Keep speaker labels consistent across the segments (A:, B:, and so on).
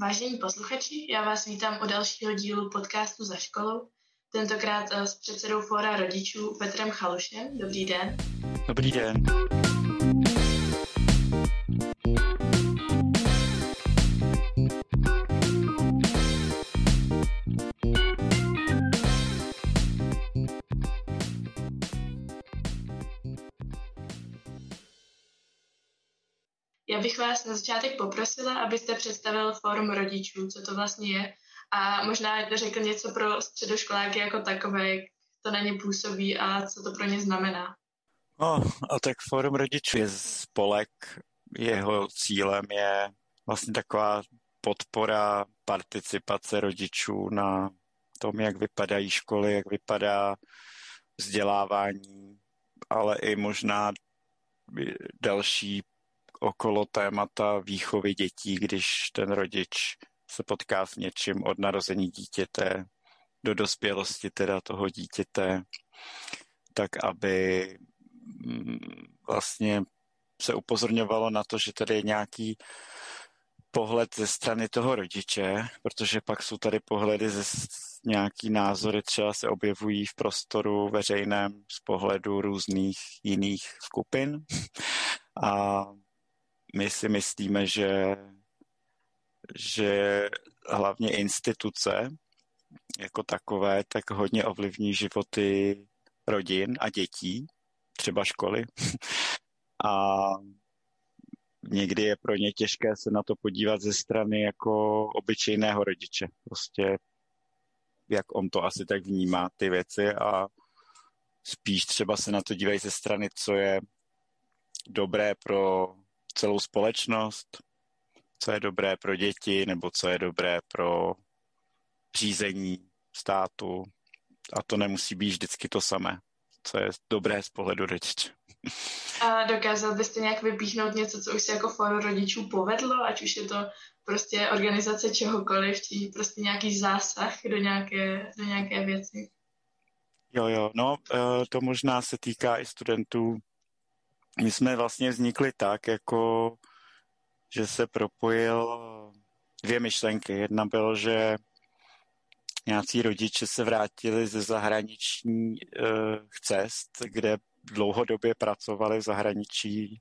A: Vážení posluchači, já vás vítám u dalšího dílu podcastu za školou. Tentokrát eh, s předsedou Fóra rodičů Petrem Chalušem. Dobrý den.
B: Dobrý den.
A: Bych vás na začátek poprosila, abyste představil Fórum rodičů, co to vlastně je a možná řekl něco pro středoškoláky jako takové, jak to na ně působí a co to pro ně znamená.
B: No, a tak Fórum rodičů je spolek, jeho cílem je vlastně taková podpora participace rodičů na tom, jak vypadají školy, jak vypadá vzdělávání, ale i možná další okolo témata výchovy dětí, když ten rodič se potká s něčím od narození dítěte do dospělosti teda toho dítěte, tak aby mm, vlastně se upozorňovalo na to, že tady je nějaký pohled ze strany toho rodiče, protože pak jsou tady pohledy ze nějaký názory třeba se objevují v prostoru veřejném z pohledu různých jiných skupin. A my si myslíme, že, že hlavně instituce jako takové tak hodně ovlivní životy rodin a dětí, třeba školy. a někdy je pro ně těžké se na to podívat ze strany jako obyčejného rodiče. Prostě jak on to asi tak vnímá ty věci a spíš třeba se na to dívají ze strany, co je dobré pro celou společnost, co je dobré pro děti nebo co je dobré pro řízení státu. A to nemusí být vždycky to samé, co je dobré z pohledu rodiče.
A: A dokázal byste nějak vypíchnout něco, co už se jako fórum rodičů povedlo, ať už je to prostě organizace čehokoliv, či prostě nějaký zásah do nějaké, do nějaké věci?
B: Jo, jo, no eh, to možná se týká i studentů my jsme vlastně vznikli tak, jako že se propojil dvě myšlenky. Jedna bylo, že nějací rodiče se vrátili ze zahraničních uh, cest, kde dlouhodobě pracovali v zahraničí,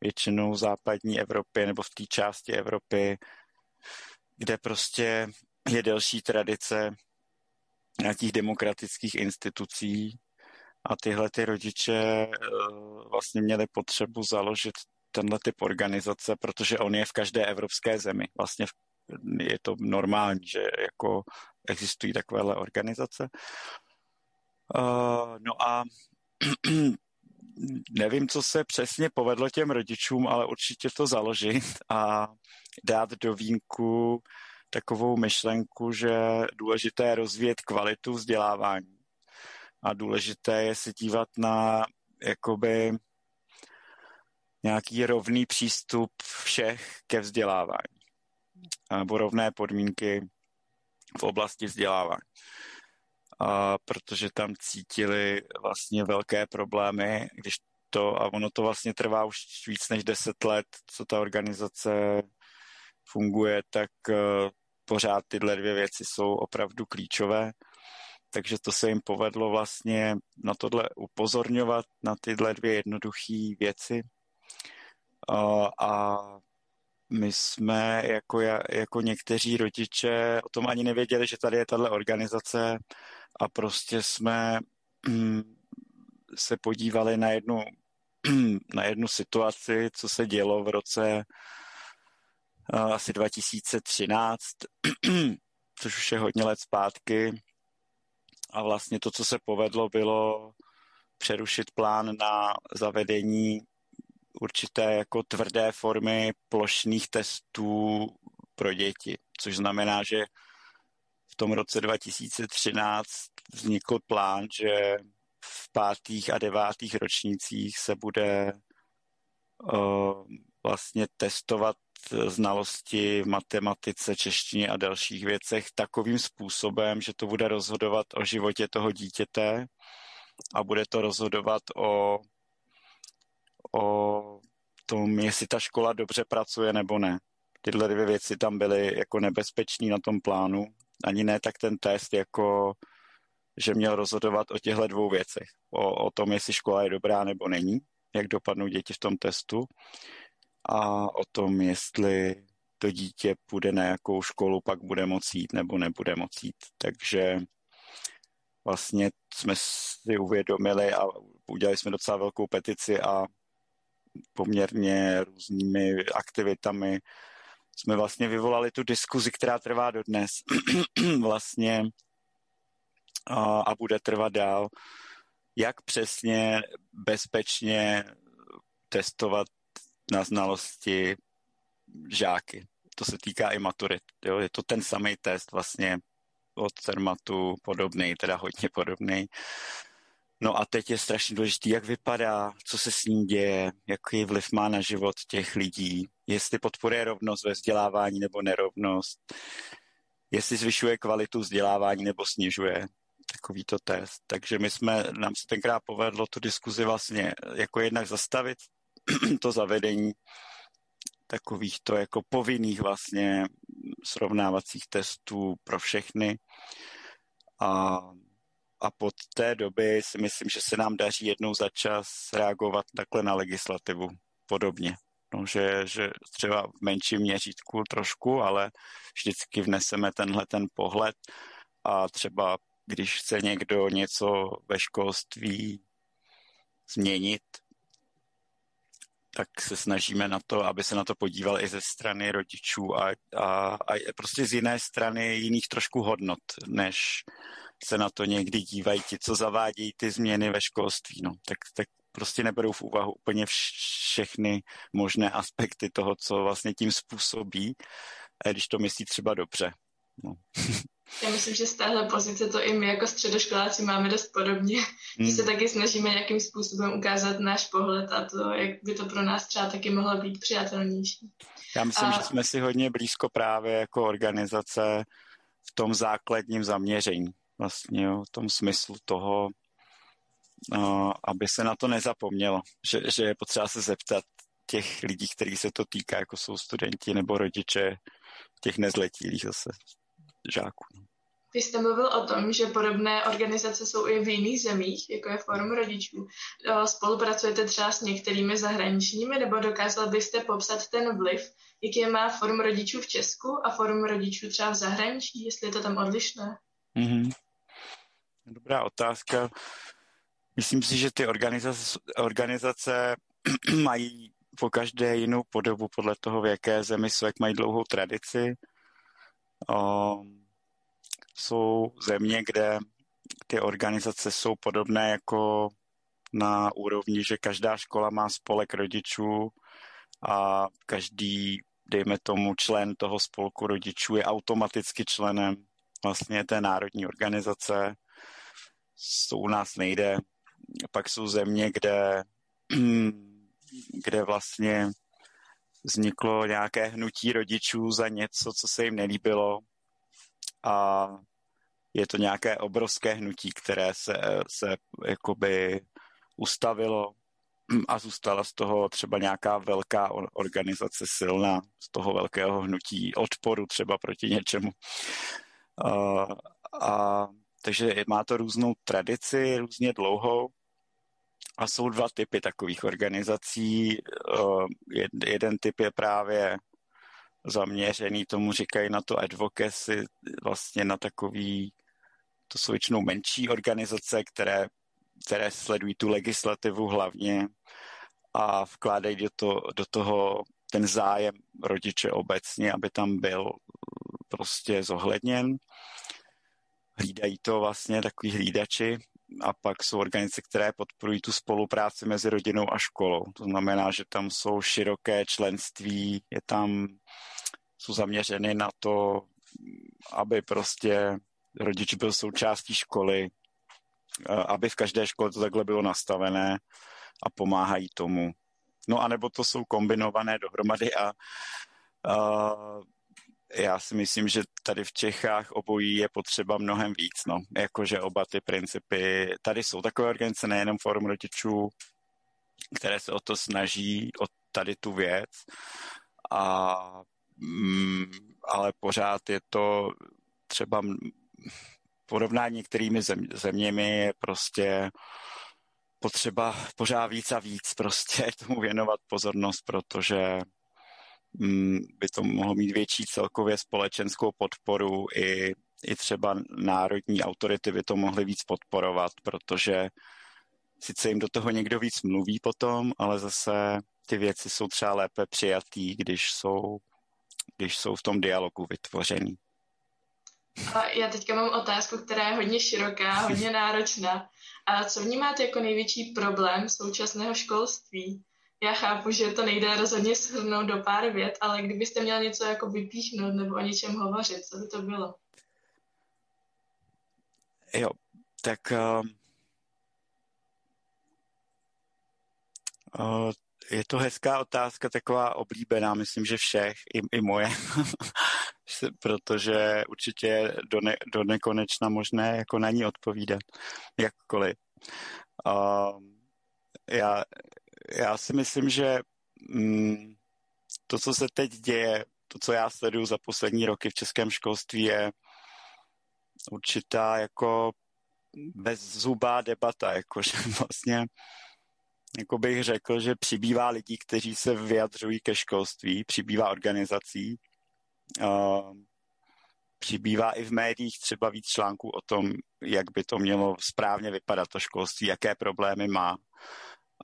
B: většinou v západní Evropě nebo v té části Evropy, kde prostě je delší tradice nějakých demokratických institucí a tyhle ty rodiče eh, vlastně měli potřebu založit tenhle typ organizace, protože on je v každé evropské zemi. Vlastně je to normální, že jako existují takovéhle organizace. Uh, no a nevím, co se přesně povedlo těm rodičům, ale určitě to založit a dát do vínku takovou myšlenku, že důležité je rozvíjet kvalitu vzdělávání a důležité je se dívat na jakoby nějaký rovný přístup všech ke vzdělávání nebo rovné podmínky v oblasti vzdělávání. A protože tam cítili vlastně velké problémy, když to, a ono to vlastně trvá už víc než deset let, co ta organizace funguje, tak uh, pořád tyhle dvě věci jsou opravdu klíčové takže to se jim povedlo vlastně na tohle upozorňovat, na tyhle dvě jednoduché věci. A my jsme jako, jako někteří rodiče o tom ani nevěděli, že tady je tahle organizace a prostě jsme mm, se podívali na jednu, na jednu situaci, co se dělo v roce asi 2013, což už je hodně let zpátky, a vlastně to, co se povedlo, bylo přerušit plán na zavedení určité jako tvrdé formy plošných testů pro děti, což znamená, že v tom roce 2013 vznikl plán, že v pátých a devátých ročnících se bude uh, vlastně testovat znalosti v matematice, češtině a dalších věcech takovým způsobem, že to bude rozhodovat o životě toho dítěte a bude to rozhodovat o, o tom, jestli ta škola dobře pracuje nebo ne. tyhle dvě věci tam byly jako nebezpečný na tom plánu. Ani ne tak ten test, jako že měl rozhodovat o těchto dvou věcech. O, o tom, jestli škola je dobrá nebo není, jak dopadnou děti v tom testu a o tom, jestli to dítě půjde na jakou školu, pak bude moci jít nebo nebude moci jít. Takže vlastně jsme si uvědomili a udělali jsme docela velkou petici a poměrně různými aktivitami jsme vlastně vyvolali tu diskuzi, která trvá dodnes vlastně a, a bude trvat dál, jak přesně bezpečně testovat na znalosti žáky. To se týká i maturit. Jo? Je to ten samý test vlastně od Cermatu podobný, teda hodně podobný. No a teď je strašně důležité, jak vypadá, co se s ním děje, jaký vliv má na život těch lidí, jestli podporuje rovnost ve vzdělávání nebo nerovnost, jestli zvyšuje kvalitu vzdělávání nebo snižuje takovýto test. Takže my jsme, nám se tenkrát povedlo tu diskuzi vlastně jako jednak zastavit to zavedení takovýchto jako povinných vlastně srovnávacích testů pro všechny. A, a pod té doby si myslím, že se nám daří jednou za čas reagovat takhle na legislativu podobně. No, že, že třeba v menším měřítku trošku, ale vždycky vneseme tenhle ten pohled a třeba když chce někdo něco ve školství změnit, tak se snažíme na to, aby se na to podíval i ze strany rodičů a, a, a prostě z jiné strany jiných trošku hodnot, než se na to někdy dívají ti, co zavádějí ty změny ve školství. No. Tak, tak prostě neberou v úvahu úplně všechny možné aspekty toho, co vlastně tím způsobí, když to myslí třeba dobře. No.
A: Já myslím, že z téhle pozice to i my jako středoškoláci máme dost podobně, hmm. že se taky snažíme nějakým způsobem ukázat náš pohled a to, jak by to pro nás třeba taky mohlo být přijatelnější.
B: Já myslím, a... že jsme si hodně blízko právě jako organizace v tom základním zaměření, vlastně jo, v tom smyslu toho, no, aby se na to nezapomnělo, že, že je potřeba se zeptat těch lidí, kterých se to týká, jako jsou studenti nebo rodiče těch nezletilých zase žáků.
A: Vy jste mluvil o tom, že podobné organizace jsou i v jiných zemích, jako je Forum rodičů. Spolupracujete třeba s některými zahraničními, nebo dokázal byste popsat ten vliv, jaký má Forum rodičů v Česku a Forum rodičů třeba v zahraničí, jestli je to tam odlišné?
B: Mm-hmm. Dobrá otázka. Myslím si, že ty organizace, organizace mají po každé jinou podobu podle toho, v jaké zemi jsou, jak mají dlouhou tradici. Um, jsou země, kde ty organizace jsou podobné jako na úrovni, že každá škola má spolek rodičů a každý, dejme tomu, člen toho spolku rodičů je automaticky členem vlastně té národní organizace. To u nás nejde. Pak jsou země, kde, kde vlastně vzniklo nějaké hnutí rodičů za něco, co se jim nelíbilo a je to nějaké obrovské hnutí, které se, se jakoby ustavilo a zůstala z toho třeba nějaká velká organizace silná, z toho velkého hnutí odporu třeba proti něčemu. A, a, takže má to různou tradici, různě dlouhou a jsou dva typy takových organizací. Jeden typ je právě zaměřený, tomu říkají na to advocacy, vlastně na takový, to jsou většinou menší organizace, které, které sledují tu legislativu hlavně a vkládají do, to, do toho ten zájem rodiče obecně, aby tam byl prostě zohledněn. Hlídají to vlastně takový hlídači a pak jsou organizace, které podporují tu spolupráci mezi rodinou a školou. To znamená, že tam jsou široké členství, je tam, jsou zaměřeny na to, aby prostě rodič byl součástí školy, aby v každé škole to takhle bylo nastavené a pomáhají tomu. No a nebo to jsou kombinované dohromady a, a já si myslím, že tady v Čechách obojí je potřeba mnohem víc, no. Jakože oba ty principy, tady jsou takové organizace, nejenom Forum rodičů, které se o to snaží, o tady tu věc a ale pořád je to třeba porovnání některými zem, zeměmi je prostě potřeba pořád víc a víc prostě tomu věnovat pozornost, protože mm, by to mohlo mít větší celkově společenskou podporu i, i třeba národní autority by to mohly víc podporovat, protože sice jim do toho někdo víc mluví potom, ale zase ty věci jsou třeba lépe přijatý, když jsou, když jsou v tom dialogu vytvořený.
A: A já teďka mám otázku, která je hodně široká, hodně náročná. A co vnímáte jako největší problém současného školství? Já chápu, že to nejde rozhodně shrnout do pár vět, ale kdybyste měl něco jako vypíchnout nebo o něčem hovořit, co by to bylo?
B: Jo, tak uh, uh, je to hezká otázka, taková oblíbená, myslím, že všech, i, i moje, protože určitě do, ne, do nekonečna možné jako na ní odpovídat, jakkoliv. Uh, já, já si myslím, že mm, to, co se teď děje, to, co já sleduju za poslední roky v českém školství, je určitá jako bezzubá debata, jakože vlastně jako bych řekl, že přibývá lidí, kteří se vyjadřují ke školství, přibývá organizací, přibývá i v médiích třeba víc článků o tom, jak by to mělo správně vypadat to školství, jaké problémy má.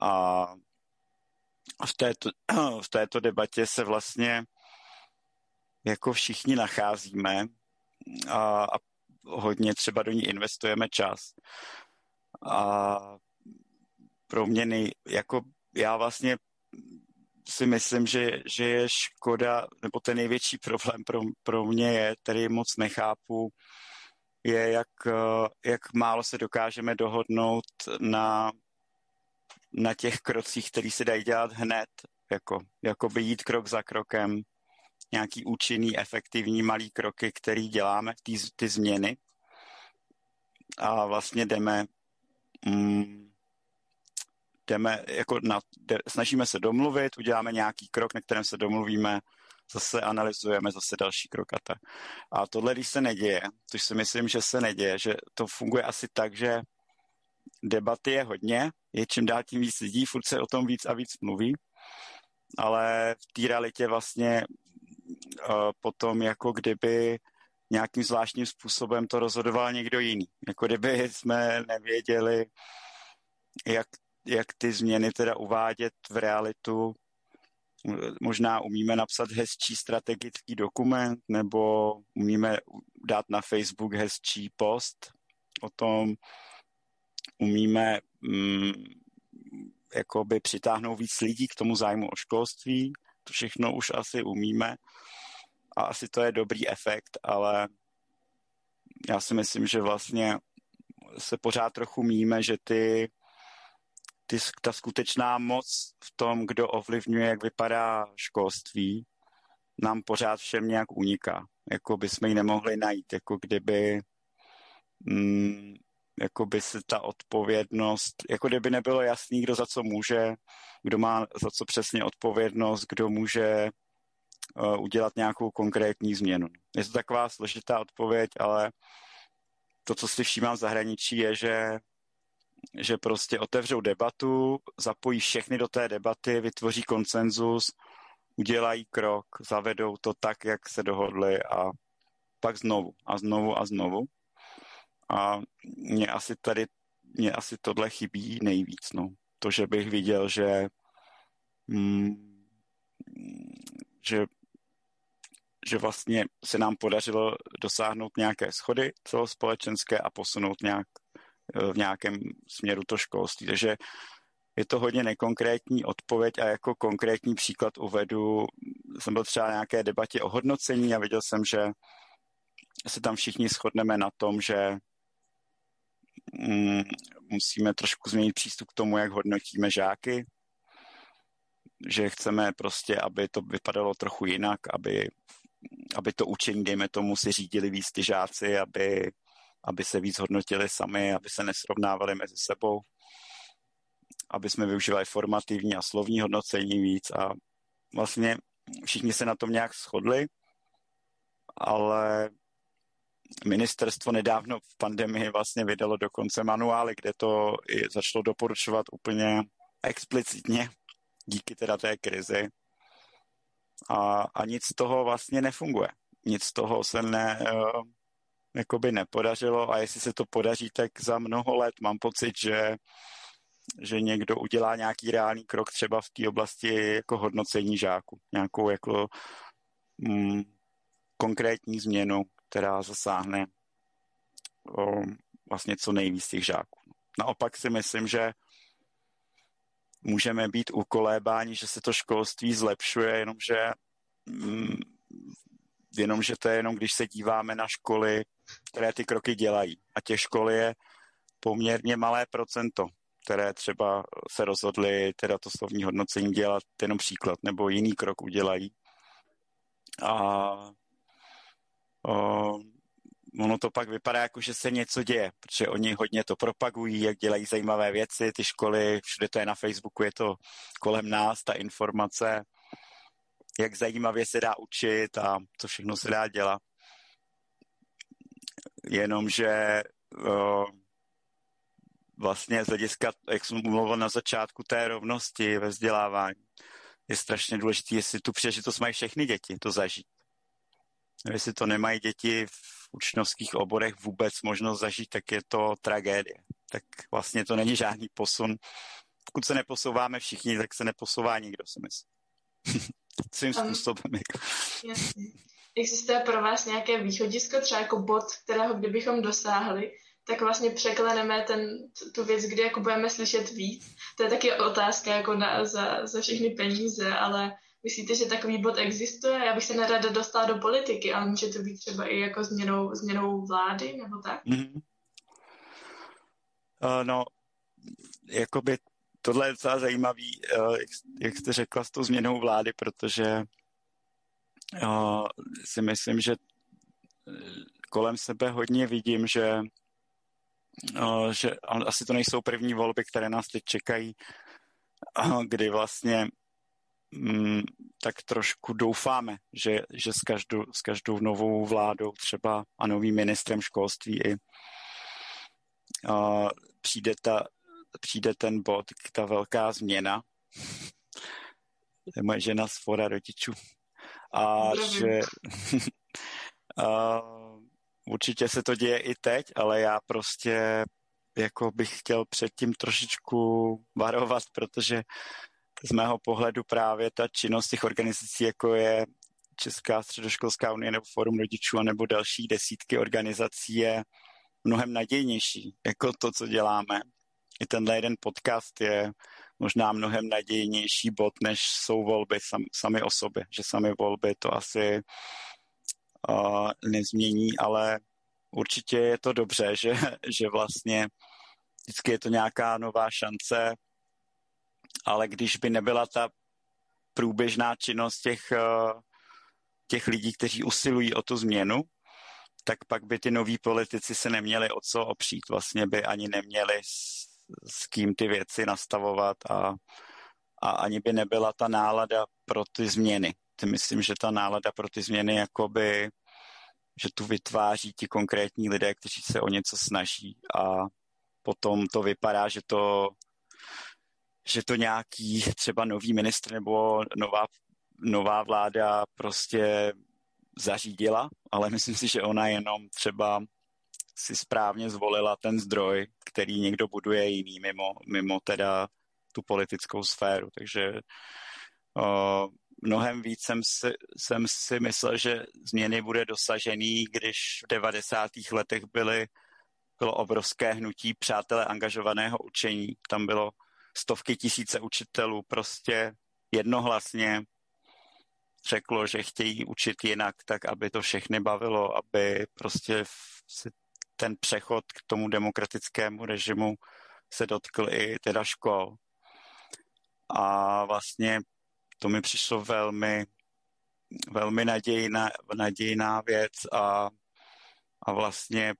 B: A v této, v této debatě se vlastně jako všichni nacházíme a, a hodně třeba do ní investujeme čas. A pro mě nej, jako já vlastně si myslím, že, že je škoda, nebo ten největší problém pro, pro mě je, který moc nechápu, je, jak, jak málo se dokážeme dohodnout na, na těch krocích, které se dají dělat hned, jako, jako by jít krok za krokem, nějaký účinný, efektivní malý kroky, který děláme, ty, ty změny. A vlastně jdeme mm, jdeme, jako na, snažíme se domluvit, uděláme nějaký krok, na kterém se domluvíme, zase analyzujeme zase další krok a tak. A tohle, když se neděje, což si myslím, že se neděje, že to funguje asi tak, že debaty je hodně, je čím dál tím víc lidí, furt se o tom víc a víc mluví, ale v té realitě vlastně uh, potom jako kdyby nějakým zvláštním způsobem to rozhodoval někdo jiný. Jako kdyby jsme nevěděli, jak jak ty změny teda uvádět v realitu. Možná umíme napsat hezčí strategický dokument nebo umíme dát na Facebook hezčí post o tom, umíme mm, jakoby přitáhnout víc lidí k tomu zájmu o školství. To všechno už asi umíme a asi to je dobrý efekt, ale já si myslím, že vlastně se pořád trochu míme, že ty ty, ta skutečná moc v tom, kdo ovlivňuje, jak vypadá školství, nám pořád všem nějak uniká. Jako by jsme ji nemohli najít, jako kdyby mm, jako by se ta odpovědnost, jako kdyby nebylo jasný, kdo za co může, kdo má za co přesně odpovědnost, kdo může uh, udělat nějakou konkrétní změnu. Je to taková složitá odpověď, ale to, co si všímám v zahraničí, je, že že prostě otevřou debatu, zapojí všechny do té debaty, vytvoří konsenzus, udělají krok, zavedou to tak, jak se dohodli a pak znovu a znovu a znovu. A mě asi tady, mě asi tohle chybí nejvíc, no. To, že bych viděl, že mm, že že vlastně se nám podařilo dosáhnout nějaké schody celospolečenské a posunout nějak v nějakém směru to školství. Takže je to hodně nekonkrétní odpověď a jako konkrétní příklad uvedu, jsem byl třeba na nějaké debatě o hodnocení a viděl jsem, že se tam všichni shodneme na tom, že mm, musíme trošku změnit přístup k tomu, jak hodnotíme žáky, že chceme prostě, aby to vypadalo trochu jinak, aby, aby to učení, dejme tomu, si řídili víc ty žáci, aby aby se víc hodnotili sami, aby se nesrovnávali mezi sebou, aby jsme využívali formativní a slovní hodnocení víc a vlastně všichni se na tom nějak shodli, ale ministerstvo nedávno v pandemii vlastně vydalo dokonce manuály, kde to i začalo doporučovat úplně explicitně díky teda té krizi. A, a nic z toho vlastně nefunguje. Nic z toho se ne, uh, jakoby nepodařilo a jestli se to podaří, tak za mnoho let mám pocit, že, že někdo udělá nějaký reálný krok třeba v té oblasti jako hodnocení žáků. Nějakou jako mm, konkrétní změnu, která zasáhne o, vlastně co nejvíc těch žáků. Naopak si myslím, že můžeme být ukolébáni, že se to školství zlepšuje, jenomže, mm, jenomže to je jenom, když se díváme na školy, které ty kroky dělají. A těch škol je poměrně malé procento, které třeba se rozhodly teda to slovní hodnocení dělat, jenom příklad, nebo jiný krok udělají. A o, ono to pak vypadá jako, že se něco děje, protože oni hodně to propagují, jak dělají zajímavé věci, ty školy, všude to je na Facebooku, je to kolem nás, ta informace, jak zajímavě se dá učit a co všechno se dá dělat. Jenomže o, vlastně z hlediska, jak jsem mluvil na začátku, té rovnosti ve vzdělávání, je strašně důležité, jestli tu příležitost mají všechny děti to zažít. Jestli to nemají děti v učňovských oborech vůbec možnost zažít, tak je to tragédie. Tak vlastně to není žádný posun. Pokud se neposouváme všichni, tak se neposouvá nikdo, si myslím. Svým způsobem.
A: Jasně. Existuje pro vás nějaké východisko, třeba jako bod, kterého kdybychom dosáhli, tak vlastně překleneme ten, tu věc, kdy jako budeme slyšet víc. To je taky otázka jako na, za, za všechny peníze, ale Myslíte, že takový bod existuje? Já bych se nerada dostala do politiky, ale může to být třeba i jako změnou, změnou vlády nebo tak? Mm-hmm.
B: Uh, no, jakoby tohle je docela zajímavý, uh, jak, jak jste řekla, s tou změnou vlády, protože si myslím, že kolem sebe hodně vidím, že, uh, že asi to nejsou první volby, které nás teď čekají, kdy vlastně mm, tak trošku doufáme, že, že s, každou, s každou novou vládou třeba a novým ministrem školství i uh, přijde, ta, přijde ten bod, ta velká změna. to je moje žena z fora rodičů. A že uh, určitě se to děje i teď, ale já prostě jako bych chtěl předtím trošičku varovat, protože z mého pohledu právě ta činnost těch organizací, jako je Česká středoškolská unie nebo Forum rodičů nebo další desítky organizací je mnohem nadějnější, jako to, co děláme. I tenhle jeden podcast je možná mnohem nadějnější bod, než jsou volby sam, sami o sobě, že sami volby to asi uh, nezmění, ale určitě je to dobře, že, že vlastně vždycky je to nějaká nová šance ale když by nebyla ta průběžná činnost těch, těch lidí, kteří usilují o tu změnu, tak pak by ty noví politici se neměli o co opřít. Vlastně by ani neměli s, kým ty věci nastavovat a, a ani by nebyla ta nálada pro ty změny. Ty myslím, že ta nálada pro ty změny jakoby, že tu vytváří ti konkrétní lidé, kteří se o něco snaží a potom to vypadá, že to že to nějaký třeba nový ministr nebo nová, nová vláda prostě zařídila, ale myslím si, že ona jenom třeba si správně zvolila ten zdroj, který někdo buduje jiný mimo, mimo teda tu politickou sféru. Takže o, mnohem víc jsem si, jsem si myslel, že změny bude dosažený, když v 90. letech byly, bylo obrovské hnutí přátelé angažovaného učení. Tam bylo stovky tisíce učitelů prostě jednohlasně řeklo, že chtějí učit jinak, tak aby to všechny bavilo, aby prostě ten přechod k tomu demokratickému režimu se dotkl i teda škol. A vlastně to mi přišlo velmi, velmi nadějná, nadějná věc a, a vlastně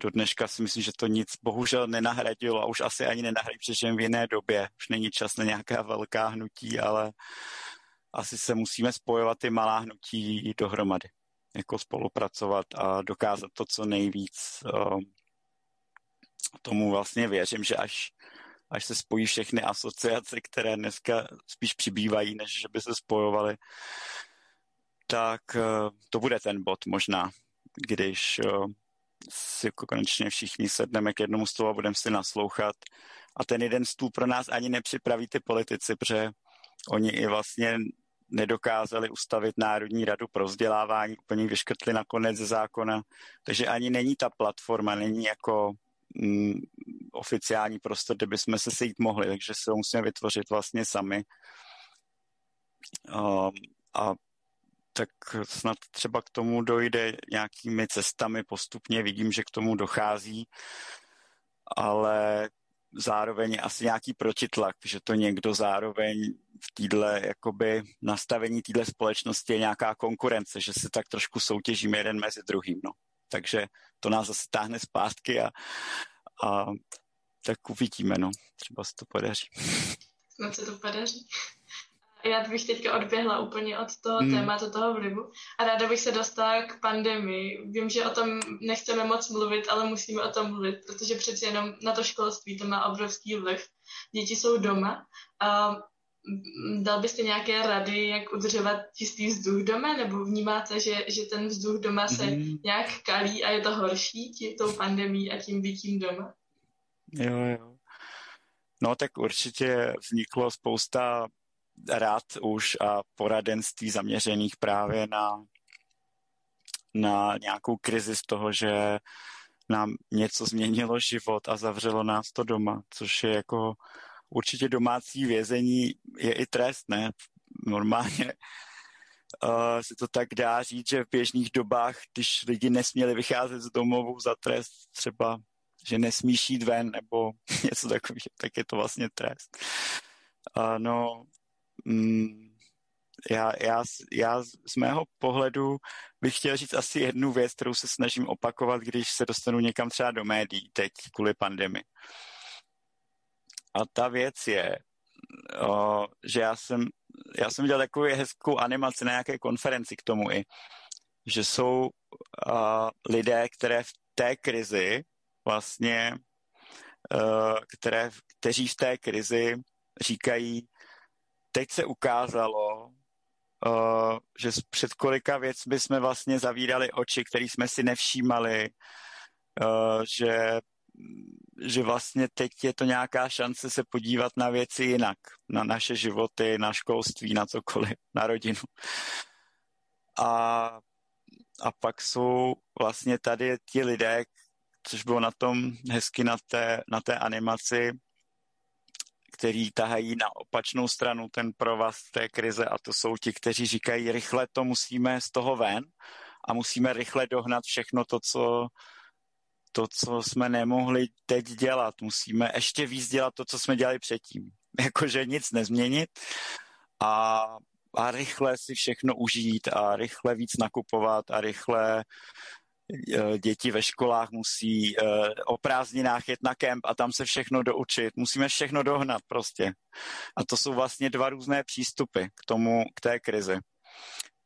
B: do dneška si myslím, že to nic bohužel nenahradilo a už asi ani nenahradí, protože v jiné době. Už není čas na nějaká velká hnutí, ale asi se musíme spojovat ty malá hnutí dohromady, jako spolupracovat a dokázat to co nejvíc. Um, tomu vlastně věřím, že až, až se spojí všechny asociace, které dneska spíš přibývají, než že by se spojovaly, tak uh, to bude ten bod možná, když uh, si jako konečně všichni sedneme k jednomu stolu a budeme si naslouchat. A ten jeden stůl pro nás ani nepřipraví ty politici, protože oni i vlastně nedokázali ustavit Národní radu pro vzdělávání, úplně vyškrtli nakonec ze zákona, takže ani není ta platforma, není jako mm, oficiální prostor, kde bychom se sejít mohli, takže se ho musíme vytvořit vlastně sami. Um, a tak snad třeba k tomu dojde nějakými cestami postupně, vidím, že k tomu dochází, ale zároveň asi nějaký protitlak, že to někdo zároveň v týdle jakoby nastavení téhle společnosti je nějaká konkurence, že se tak trošku soutěžíme jeden mezi druhým. No. Takže to nás zase táhne zpátky a, a tak uvidíme, no. Třeba se to podaří.
A: Snad se to podaří. Já bych teďka odběhla úplně od toho hmm. tématu toho vlivu a ráda bych se dostala k pandemii. Vím, že o tom nechceme moc mluvit, ale musíme o tom mluvit, protože přeci jenom na to školství to má obrovský vliv. Děti jsou doma a dal byste nějaké rady, jak udržovat čistý vzduch doma, nebo vnímáte, že, že ten vzduch doma se mm. nějak kalí a je to horší tím, tou pandemí a tím bytím doma?
B: Jo, jo. No tak určitě vzniklo spousta rád už a poradenství zaměřených právě na, na nějakou krizi z toho, že nám něco změnilo život a zavřelo nás to doma, což je jako určitě domácí vězení je i trest, ne? Normálně uh, se to tak dá říct, že v běžných dobách, když lidi nesměli vycházet z domovu za trest, třeba, že nesmíš jít ven nebo něco takového, tak je to vlastně trest. Uh, no, mm, já, já, já z mého pohledu bych chtěl říct asi jednu věc, kterou se snažím opakovat, když se dostanu někam třeba do médií teď kvůli pandemii. A ta věc je, o, že já jsem, já jsem dělal takovou hezkou animaci na nějaké konferenci k tomu i, že jsou o, lidé, které v té krizi vlastně, o, které, kteří v té krizi říkají, teď se ukázalo, uh, že před kolika věcmi jsme vlastně zavírali oči, které jsme si nevšímali, uh, že, že vlastně teď je to nějaká šance se podívat na věci jinak, na naše životy, na školství, na cokoliv, na rodinu. A, a pak jsou vlastně tady ti lidé, což bylo na tom hezky na té, na té animaci, který tahají na opačnou stranu ten provaz té krize a to jsou ti, kteří říkají, rychle to musíme z toho ven a musíme rychle dohnat všechno to, co, to, co jsme nemohli teď dělat. Musíme ještě víc dělat to, co jsme dělali předtím. Jakože nic nezměnit a, a rychle si všechno užít a rychle víc nakupovat a rychle Eh, děti ve školách musí eh, o prázdninách jet na kemp a tam se všechno doučit. Musíme všechno dohnat prostě. A to jsou vlastně dva různé přístupy k tomu, k té krizi.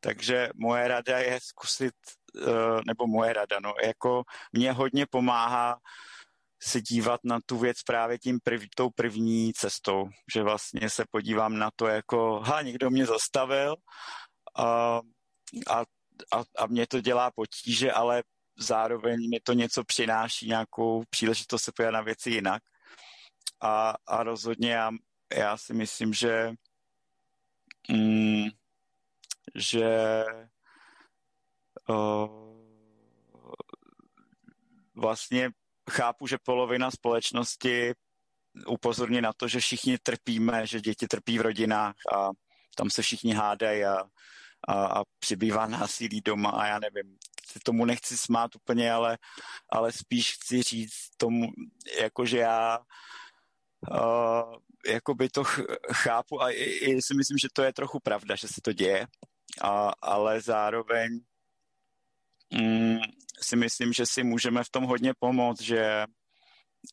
B: Takže moje rada je zkusit, eh, nebo moje rada, no, jako mě hodně pomáhá se dívat na tu věc právě tím prv, tou první cestou, že vlastně se podívám na to jako, ha, někdo mě zastavil a, a a, a mě to dělá potíže, ale zároveň mi to něco přináší, nějakou příležitost se podívat na věci jinak. A, a rozhodně já, já si myslím, že mm, že o, vlastně chápu, že polovina společnosti upozorní na to, že všichni trpíme, že děti trpí v rodinách a tam se všichni hádají a, a, a přibývá násilí doma a já nevím, tomu nechci smát úplně, ale, ale spíš chci říct tomu, jakože já uh, jakoby to chápu a i, i si myslím, že to je trochu pravda, že se to děje, a, ale zároveň mm, si myslím, že si můžeme v tom hodně pomoct, že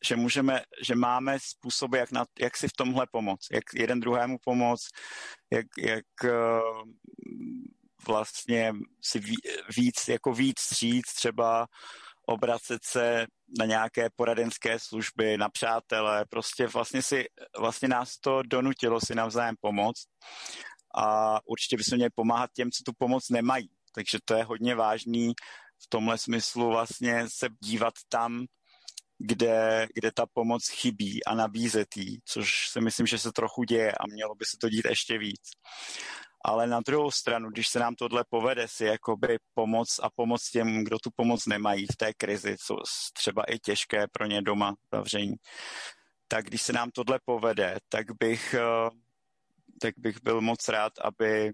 B: že můžeme, že máme způsoby, jak, na, jak si v tomhle pomoct, jak jeden druhému pomoct, jak, jak uh, vlastně si víc, jako víc říct třeba obracet se na nějaké poradenské služby, na přátelé, prostě vlastně si, vlastně nás to donutilo si navzájem pomoct a určitě bychom měli pomáhat těm, co tu pomoc nemají. Takže to je hodně vážný v tomhle smyslu vlastně se dívat tam, kde, kde ta pomoc chybí a nabízet jí, což si myslím, že se trochu děje a mělo by se to dít ještě víc. Ale na druhou stranu, když se nám tohle povede si jakoby pomoc a pomoc těm, kdo tu pomoc nemají v té krizi, co třeba i těžké pro ně doma zavření, tak když se nám tohle povede, tak bych, eh, tak bych byl moc rád, aby,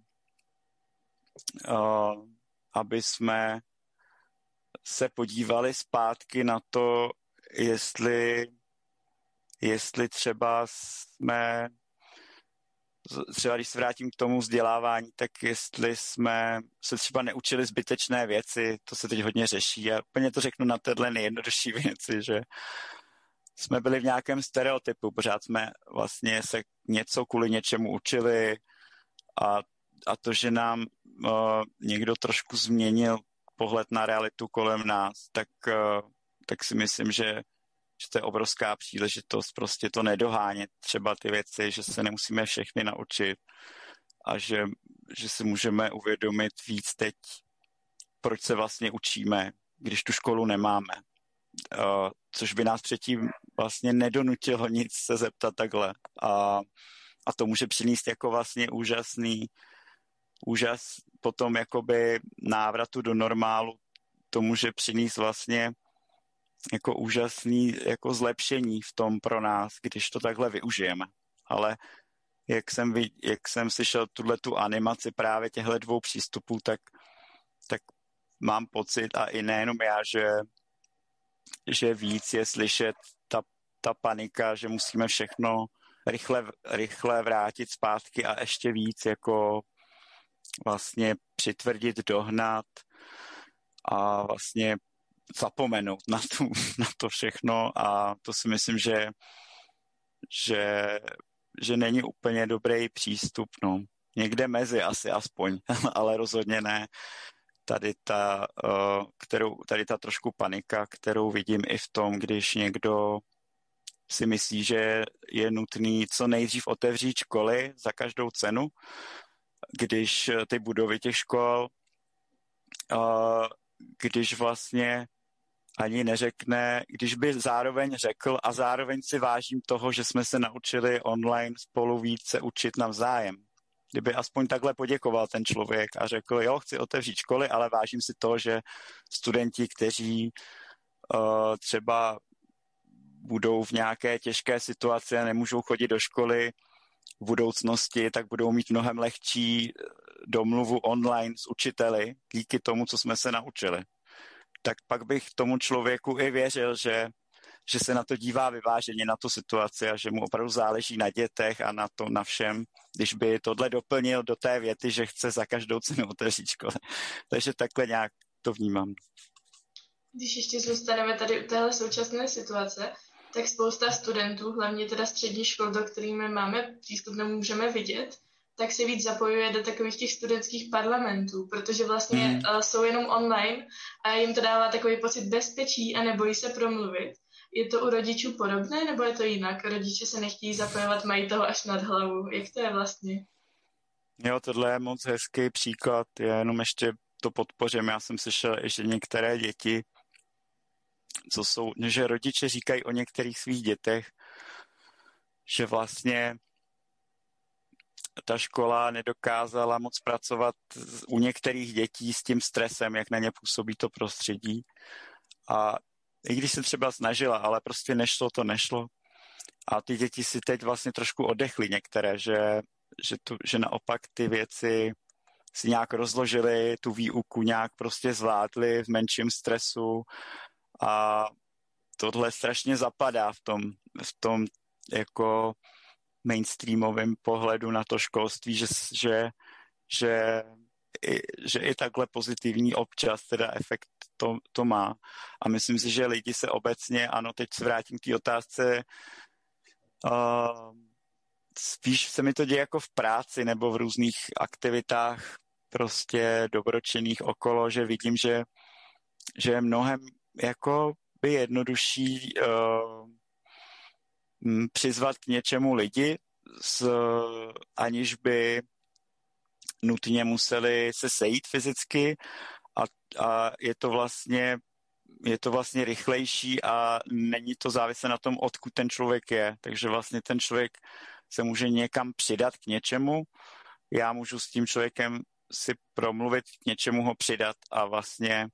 B: eh, aby jsme se podívali zpátky na to, jestli, jestli třeba jsme třeba když se vrátím k tomu vzdělávání, tak jestli jsme se třeba neučili zbytečné věci, to se teď hodně řeší. A úplně to řeknu na téhle nejjednodušší věci, že jsme byli v nějakém stereotypu, pořád jsme vlastně se něco kvůli něčemu učili a, a to, že nám uh, někdo trošku změnil pohled na realitu kolem nás, tak, uh, tak si myslím, že že to je obrovská příležitost prostě to nedohánět třeba ty věci, že se nemusíme všechny naučit a že, že si můžeme uvědomit víc teď, proč se vlastně učíme, když tu školu nemáme. Uh, což by nás předtím vlastně nedonutilo nic se zeptat takhle. A, a to může přinést jako vlastně úžasný úžas potom jakoby návratu do normálu to může přinést vlastně jako úžasný jako zlepšení v tom pro nás, když to takhle využijeme. Ale jak jsem, jak jsem slyšel tuhle tu animaci právě těchto dvou přístupů, tak, tak mám pocit, a i nejenom já, že, že víc je slyšet ta, ta panika, že musíme všechno rychle, rychle vrátit zpátky a ještě víc jako vlastně přitvrdit, dohnat a vlastně zapomenout na, tu, na to všechno a to si myslím, že, že, že není úplně dobrý přístup. No. Někde mezi asi aspoň, ale rozhodně ne tady ta, uh, kterou, tady ta trošku panika, kterou vidím i v tom, když někdo si myslí, že je nutný co nejdřív otevřít školy za každou cenu, když ty budovy těch škol, uh, když vlastně ani neřekne, když by zároveň řekl a zároveň si vážím toho, že jsme se naučili online spolu více učit navzájem. Kdyby aspoň takhle poděkoval ten člověk a řekl, jo, chci otevřít školy, ale vážím si toho, že studenti, kteří uh, třeba budou v nějaké těžké situaci a nemůžou chodit do školy v budoucnosti, tak budou mít mnohem lehčí eh, domluvu online s učiteli díky tomu, co jsme se naučili. Tak pak bych tomu člověku i věřil, že, že se na to dívá vyváženě na tu situaci a že mu opravdu záleží na dětech a na to, na všem, když by tohle doplnil do té věty, že chce za každou cenu otevřít škole. Takže takhle nějak to vnímám.
A: Když ještě zůstaneme tady u téhle současné situace, tak spousta studentů, hlavně teda střední škol, do kterými máme přístup, nemůžeme vidět, tak se víc zapojuje do takových těch studentských parlamentů, protože vlastně mm. uh, jsou jenom online a jim to dává takový pocit bezpečí a nebojí se promluvit. Je to u rodičů podobné, nebo je to jinak? Rodiče se nechtějí zapojovat, mají toho až nad hlavu. Jak to je vlastně?
B: Jo, tohle je moc hezký příklad. Já jenom ještě to podpořím. Já jsem slyšel, že některé děti, co jsou, že rodiče říkají o některých svých dětech, že vlastně ta škola nedokázala moc pracovat u některých dětí s tím stresem, jak na ně působí to prostředí. A i když se třeba snažila, ale prostě nešlo, to nešlo. A ty děti si teď vlastně trošku odechly některé, že, že, tu, že naopak ty věci si nějak rozložili, tu výuku nějak prostě zvládli v menším stresu a tohle strašně zapadá v tom, v tom jako mainstreamovém pohledu na to školství, že, že, že že i takhle pozitivní občas teda efekt to, to má. A myslím si, že lidi se obecně, ano, teď se vrátím k té otázce, uh, spíš se mi to děje jako v práci nebo v různých aktivitách prostě dobročinných okolo, že vidím, že, že je mnohem jako by jednodušší uh, přizvat k něčemu lidi, s, aniž by nutně museli se sejít fyzicky a, a je to vlastně je to vlastně rychlejší a není to závislé na tom, odkud ten člověk je. Takže vlastně ten člověk se může někam přidat k něčemu, já můžu s tím člověkem si promluvit, k něčemu ho přidat a vlastně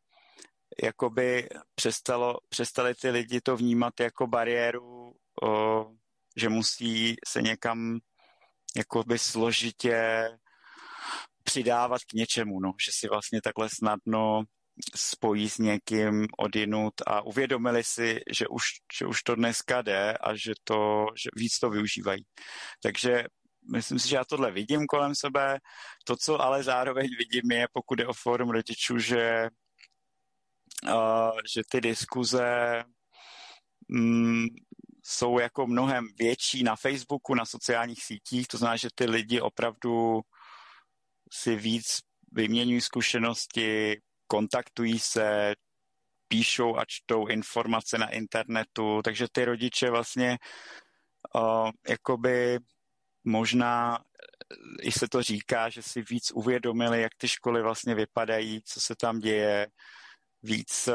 B: jakoby přestalo, přestali ty lidi to vnímat jako bariéru, o, že musí se někam jakoby složitě přidávat k něčemu, no, že si vlastně takhle snadno spojí s někým odinut a uvědomili si, že už, že už to dneska jde a že, to, že víc to využívají. Takže myslím si, že já tohle vidím kolem sebe. To, co ale zároveň vidím, je, pokud je o fórum rodičů, že, uh, že ty diskuze mm, jsou jako mnohem větší na Facebooku, na sociálních sítích, to znamená, že ty lidi opravdu si víc vyměňují zkušenosti, kontaktují se, píšou a čtou informace na internetu, takže ty rodiče vlastně uh, jakoby možná i se to říká, že si víc uvědomili, jak ty školy vlastně vypadají, co se tam děje, víc,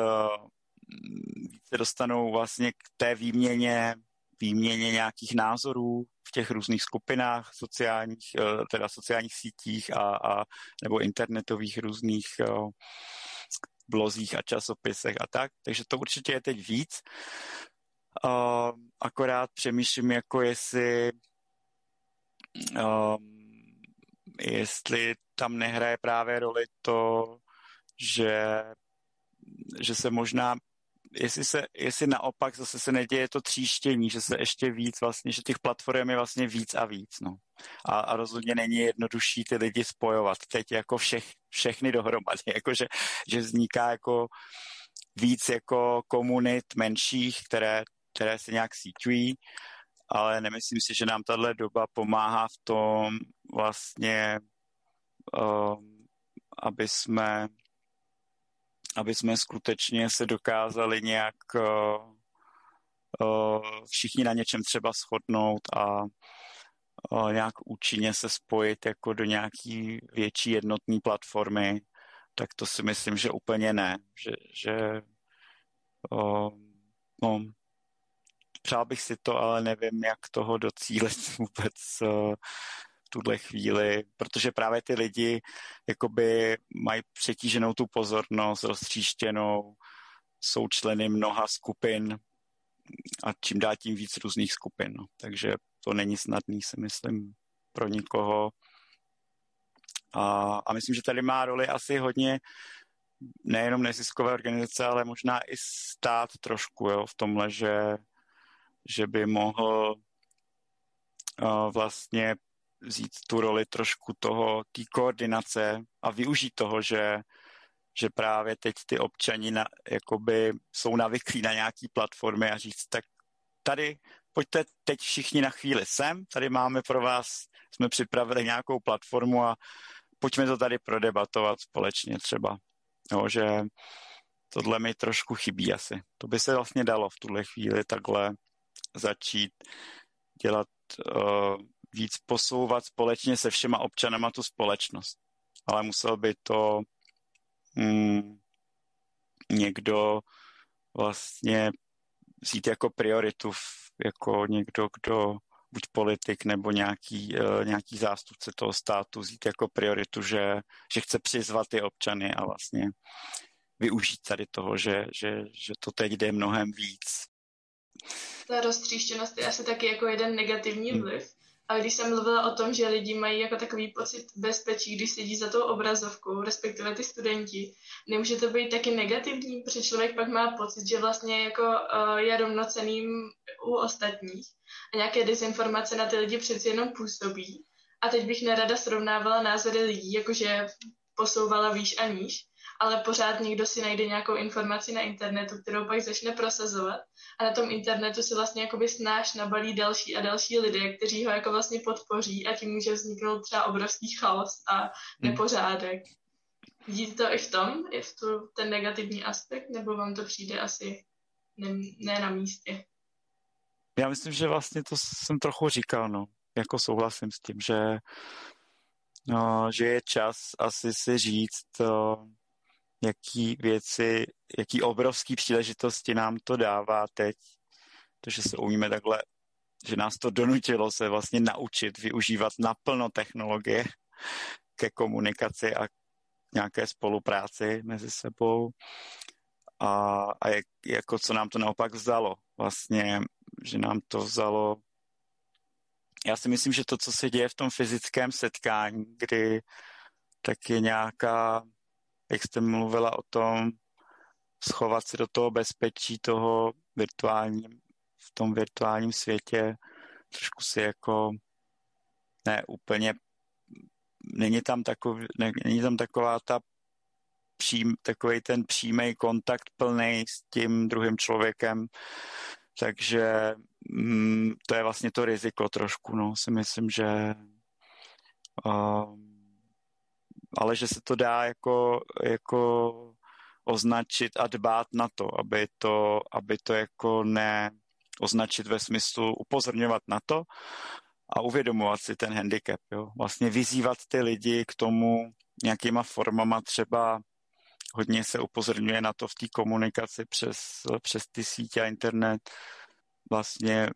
B: víc se dostanou vlastně k té výměně, výměně nějakých názorů v těch různých skupinách sociálních, uh, teda sociálních sítích a, a nebo internetových různých uh, blozích a časopisech a tak, takže to určitě je teď víc. Uh, akorát přemýšlím, jako jestli jestli tam nehraje právě roli to, že, že se možná jestli, se, jestli naopak zase se neděje to tříštění, že se ještě víc vlastně, že těch platform je vlastně víc a víc, no. A, a rozhodně není jednodušší ty lidi spojovat teď jako všech, všechny dohromady, jako že, že vzniká jako víc jako komunit menších, které, které se nějak síťují, ale nemyslím si, že nám tahle doba pomáhá v tom vlastně, um, aby jsme aby jsme skutečně se dokázali nějak uh, uh, všichni na něčem třeba shodnout a uh, nějak účinně se spojit jako do nějaký větší jednotné platformy, tak to si myslím, že úplně ne. Že, že no, přál bych si to, ale nevím, jak toho docílit vůbec tuhle chvíli, protože právě ty lidi jakoby mají přetíženou tu pozornost, roztříštěnou, jsou členy mnoha skupin a čím dál tím víc různých skupin. No. Takže to není snadný, si myslím, pro nikoho. A, a myslím, že tady má roli asi hodně nejenom neziskové organizace, ale možná i stát trošku jo, v tomhle, že, že by mohl uh, vlastně vzít tu roli trošku toho, té koordinace a využít toho, že, že právě teď ty občani na, jakoby jsou navyklí na nějaký platformy a říct, tak tady pojďte teď všichni na chvíli sem, tady máme pro vás, jsme připravili nějakou platformu a pojďme to tady prodebatovat společně třeba. Jo, že tohle mi trošku chybí asi. To by se vlastně dalo v tuhle chvíli takhle začít dělat uh, víc posouvat společně se všema občanama tu společnost. Ale musel by to hmm, někdo vlastně vzít jako prioritu, jako někdo, kdo buď politik nebo nějaký, uh, nějaký zástupce toho státu vzít jako prioritu, že, že chce přizvat ty občany a vlastně využít tady toho, že, že, že to teď jde mnohem víc.
A: Ta roztříštěnost je asi taky jako jeden negativní hmm. vliv. A když jsem mluvila o tom, že lidi mají jako takový pocit bezpečí, když sedí za tou obrazovkou, respektive ty studenti, nemůže to být taky negativní, protože člověk pak má pocit, že vlastně jako uh, je rovnoceným u ostatních a nějaké dezinformace na ty lidi přeci jenom působí. A teď bych nerada srovnávala názory lidí, jakože posouvala výš a níž, ale pořád někdo si najde nějakou informaci na internetu, kterou pak začne prosazovat a na tom internetu se vlastně jakoby snáš nabalí další a další lidé, kteří ho jako vlastně podpoří a tím může vzniknout třeba obrovský chaos a hmm. nepořádek. Vidíte to i v tom, i v tu, ten negativní aspekt, nebo vám to přijde asi ne, ne na místě?
B: Já myslím, že vlastně to jsem trochu říkal, no. Jako souhlasím s tím, že, no, že je čas asi si říct, to, jaký věci, jaký obrovský příležitosti nám to dává teď, to, že se umíme takhle, že nás to donutilo se vlastně naučit využívat naplno technologie ke komunikaci a nějaké spolupráci mezi sebou a, a jak, jako co nám to naopak vzalo. Vlastně, že nám to vzalo já si myslím, že to, co se děje v tom fyzickém setkání, kdy tak je nějaká jak jste mluvila o tom, schovat se do toho bezpečí toho virtuálním, v tom virtuálním světě, trošku si jako ne úplně, není tam, takový, ne, není tam taková ta přím, takový ten přímý kontakt plný s tím druhým člověkem, takže mm, to je vlastně to riziko trošku, no, si myslím, že uh, ale že se to dá jako, jako označit a dbát na to, aby to, aby to jako ne označit ve smyslu upozorňovat na to a uvědomovat si ten handicap. Jo? Vlastně vyzývat ty lidi k tomu nějakýma formama třeba hodně se upozorňuje na to v té komunikaci přes, přes ty sítě a internet, vlastně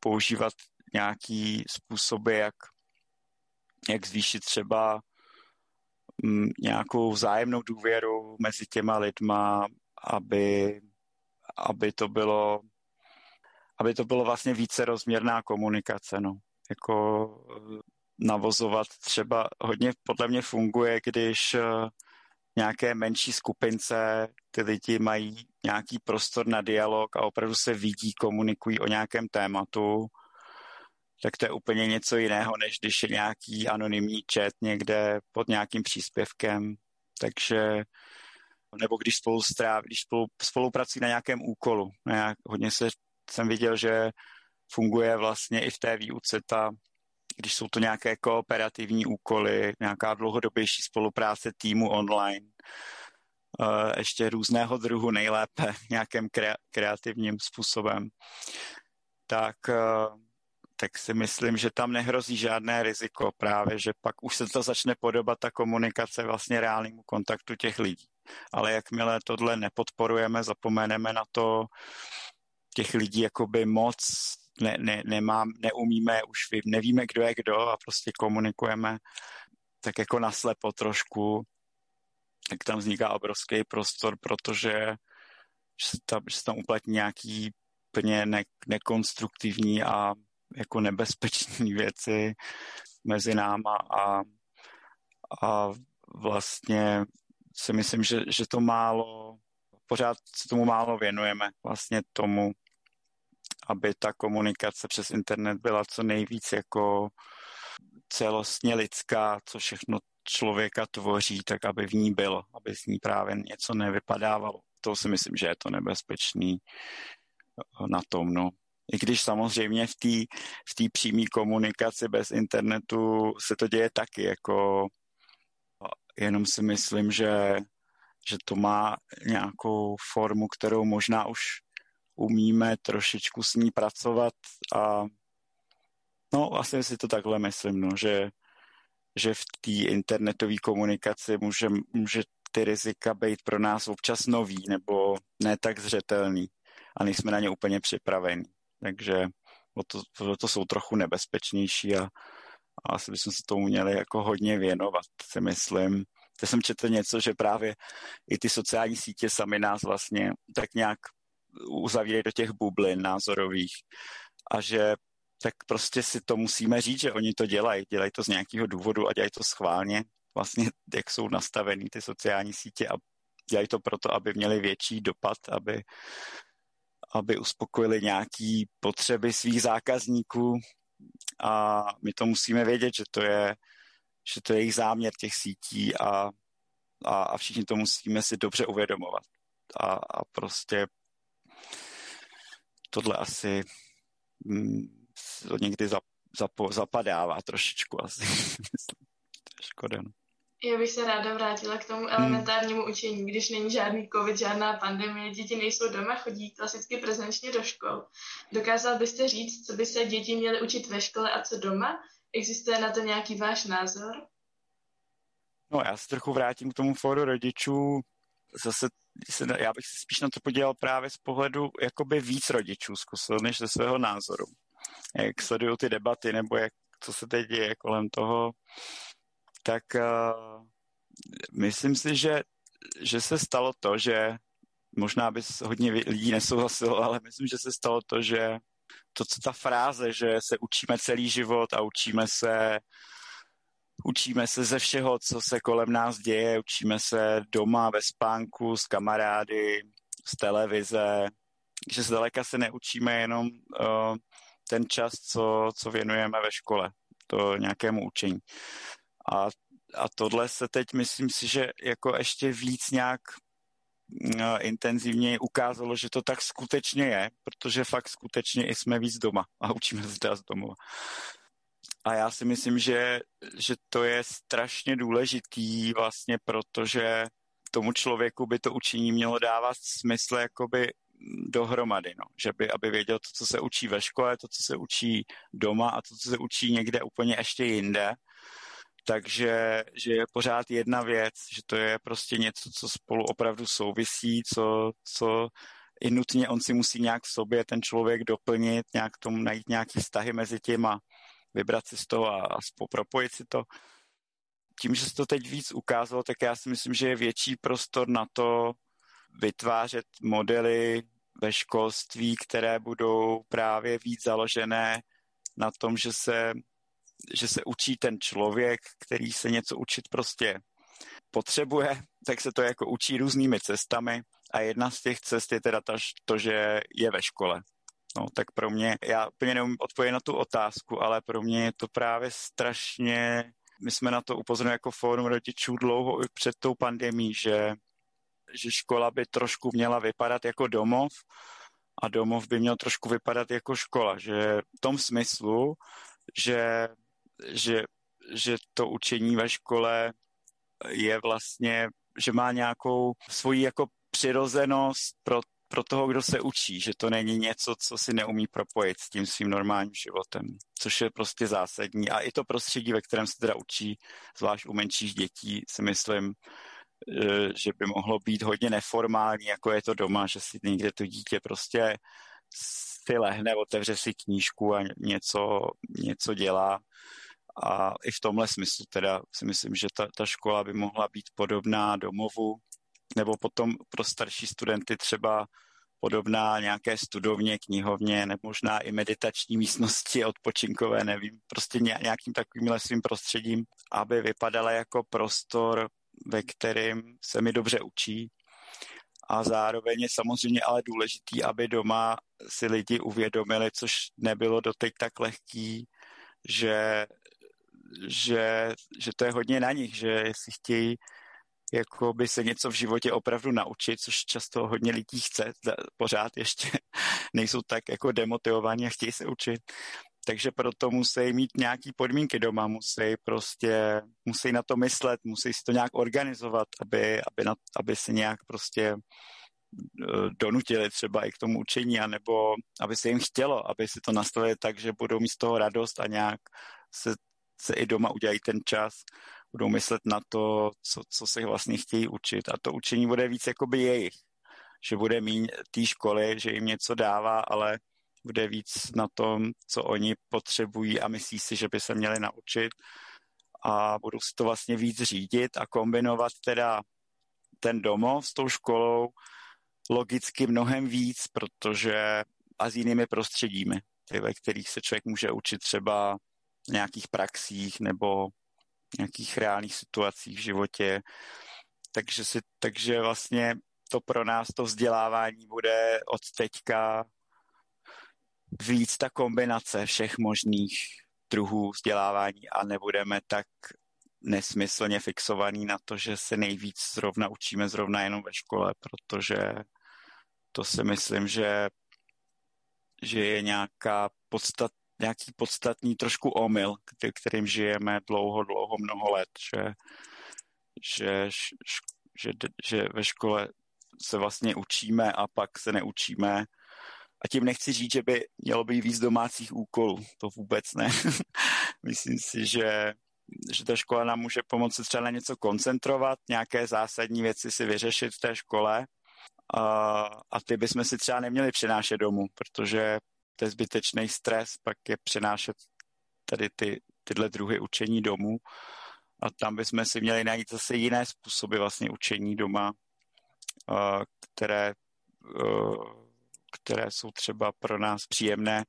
B: používat nějaký způsoby, jak, jak zvýšit třeba nějakou vzájemnou důvěru mezi těma lidma, aby, aby to bylo aby to bylo vlastně více rozměrná komunikace, no. Jako eh, navozovat třeba hodně podle mě funguje, když eh, nějaké menší skupince ty lidi mají nějaký prostor na dialog a opravdu se vidí, komunikují o nějakém tématu tak to je úplně něco jiného, než když je nějaký anonymní chat někde pod nějakým příspěvkem. Takže nebo když spolu stráví, když spolu, spolupracují na nějakém úkolu. Já hodně se, jsem viděl, že funguje vlastně i v té výuce ta, když jsou to nějaké kooperativní úkoly, nějaká dlouhodobější spolupráce týmu online, uh, ještě různého druhu nejlépe nějakým kreativním způsobem, tak uh, tak si myslím, že tam nehrozí žádné riziko právě, že pak už se to začne podobat ta komunikace vlastně reálnému kontaktu těch lidí. Ale jakmile tohle nepodporujeme, zapomeneme na to, těch lidí jakoby moc ne, ne, nemám, neumíme, už nevíme, kdo je kdo a prostě komunikujeme tak jako naslepo trošku, tak tam vzniká obrovský prostor, protože že se tam, že se tam uplatní nějaký úplně ne, nekonstruktivní a jako nebezpečné věci mezi náma a, a vlastně si myslím, že, že to málo, pořád se tomu málo věnujeme, vlastně tomu, aby ta komunikace přes internet byla co nejvíc jako celostně lidská, co všechno člověka tvoří, tak aby v ní bylo, aby z ní právě něco nevypadávalo. To si myslím, že je to nebezpečný na tom, no. I když samozřejmě v té v tý přímé komunikaci bez internetu se to děje taky, jako jenom si myslím, že, že to má nějakou formu, kterou možná už umíme trošičku s ní pracovat a no asi si to takhle myslím, no, že, že v té internetové komunikaci může, může ty rizika být pro nás občas nový nebo ne tak zřetelný a nejsme na ně úplně připraveni takže o to, o to jsou trochu nebezpečnější a, a asi bychom se tomu měli jako hodně věnovat, si myslím. Já jsem četl něco, že právě i ty sociální sítě sami nás vlastně tak nějak uzavírají do těch bublin názorových a že tak prostě si to musíme říct, že oni to dělají. Dělají to z nějakého důvodu a dělají to schválně. Vlastně, jak jsou nastavený ty sociální sítě a dělají to proto, aby měli větší dopad, aby aby uspokojili nějaké potřeby svých zákazníků a my to musíme vědět, že to je, že to je jejich záměr těch sítí a a, a všichni to musíme si dobře uvědomovat. A, a prostě tohle asi mm, někdy zap, zapo, zapadává trošičku asi. Škoda. No.
A: Já bych se ráda vrátila k tomu elementárnímu hmm. učení. Když není žádný covid, žádná pandemie, děti nejsou doma, chodí klasicky prezenčně do škol. Dokázal byste říct, co by se děti měly učit ve škole a co doma? Existuje na to nějaký váš názor?
B: No, já se trochu vrátím k tomu fóru rodičů. Zase se, já bych se spíš na to podíval právě z pohledu jakoby víc rodičů zkusil, než ze svého názoru. Jak sledují ty debaty, nebo jak, co se teď děje kolem toho, tak uh, myslím si, že, že se stalo to, že možná by hodně lidí nesouhlasilo, ale myslím, že se stalo to, že to, co ta fráze, že se učíme celý život a učíme se učíme se ze všeho, co se kolem nás děje, učíme se doma, ve spánku, s kamarády, z televize, že zdaleka se neučíme jenom uh, ten čas, co, co věnujeme ve škole, to nějakému učení. A, a tohle se teď myslím si, že jako ještě víc nějak uh, intenzivněji ukázalo, že to tak skutečně je, protože fakt skutečně i jsme víc doma a učíme se z domova. A já si myslím, že, že to je strašně důležitý vlastně, protože tomu člověku by to učení mělo dávat smysl jakoby dohromady, no. že by, aby věděl to, co se učí ve škole, to, co se učí doma a to, co se učí někde úplně ještě jinde. Takže že je pořád jedna věc, že to je prostě něco, co spolu opravdu souvisí, co, co i nutně on si musí nějak v sobě ten člověk doplnit, nějak tomu najít nějaký vztahy mezi těma vybrat si z toho a, a propojit si to. Tím, že se to teď víc ukázalo, tak já si myslím, že je větší prostor na to vytvářet modely ve školství, které budou právě víc založené na tom, že se, že se učí ten člověk, který se něco učit prostě potřebuje, tak se to jako učí různými cestami a jedna z těch cest je teda ta, to, že je ve škole. No, tak pro mě, já úplně neumím odpovědět na tu otázku, ale pro mě je to právě strašně, my jsme na to upozornili jako fórum rodičů dlouho před tou pandemí, že, že škola by trošku měla vypadat jako domov a domov by měl trošku vypadat jako škola, že v tom smyslu, že, že, že to učení ve škole je vlastně, že má nějakou svoji jako přirozenost pro pro toho, kdo se učí, že to není něco, co si neumí propojit s tím svým normálním životem, což je prostě zásadní. A i to prostředí, ve kterém se teda učí, zvlášť u menších dětí, si myslím, e, že by mohlo být hodně neformální, jako je to doma, že si někde to dítě prostě si lehne, otevře si knížku a něco, něco dělá. A i v tomhle smyslu teda si myslím, že ta, ta škola by mohla být podobná domovu, nebo potom pro starší studenty třeba podobná nějaké studovně, knihovně, nebo možná i meditační místnosti odpočinkové, nevím, prostě nějakým takovým svým prostředím, aby vypadala jako prostor, ve kterém se mi dobře učí. A zároveň je samozřejmě ale důležitý, aby doma si lidi uvědomili, což nebylo doteď tak lehký, že, že, že to je hodně na nich, že jestli chtějí jako by se něco v životě opravdu naučit, což často hodně lidí chce, pořád ještě nejsou tak jako demotivovaní a chtějí se učit. Takže proto musí mít nějaké podmínky doma, musí prostě, musí na to myslet, musí si to nějak organizovat, aby, aby, na, aby si nějak prostě eh, donutili třeba i k tomu učení, anebo aby se jim chtělo, aby si to nastavili tak, že budou mít z toho radost a nějak se, se i doma udělají ten čas budou myslet na to, co, co se vlastně chtějí učit. A to učení bude víc jakoby jejich. Že bude míň té školy, že jim něco dává, ale bude víc na tom, co oni potřebují a myslí si, že by se měli naučit a budou si to vlastně víc řídit a kombinovat teda ten domov s tou školou logicky mnohem víc, protože a s jinými prostředími, ty, ve kterých se člověk může učit třeba nějakých praxích nebo nějakých reálných situacích v životě. Takže, si, takže vlastně to pro nás, to vzdělávání bude od teďka víc ta kombinace všech možných druhů vzdělávání a nebudeme tak nesmyslně fixovaný na to, že se nejvíc zrovna učíme zrovna jenom ve škole, protože to si myslím, že, že je nějaká podstat, nějaký podstatný trošku omyl, kterým žijeme dlouho, dlouho, mnoho let, že, že, že, že ve škole se vlastně učíme a pak se neučíme. A tím nechci říct, že by mělo být víc domácích úkolů. To vůbec ne. Myslím si, že, že ta škola nám může pomoci třeba na něco koncentrovat, nějaké zásadní věci si vyřešit v té škole. A, a ty bychom si třeba neměli přenášet domů, protože to je zbytečný stres, pak je přenášet tady ty, tyhle druhy učení domů. A tam bychom si měli najít zase jiné způsoby vlastně učení doma, které, které jsou třeba pro nás příjemné,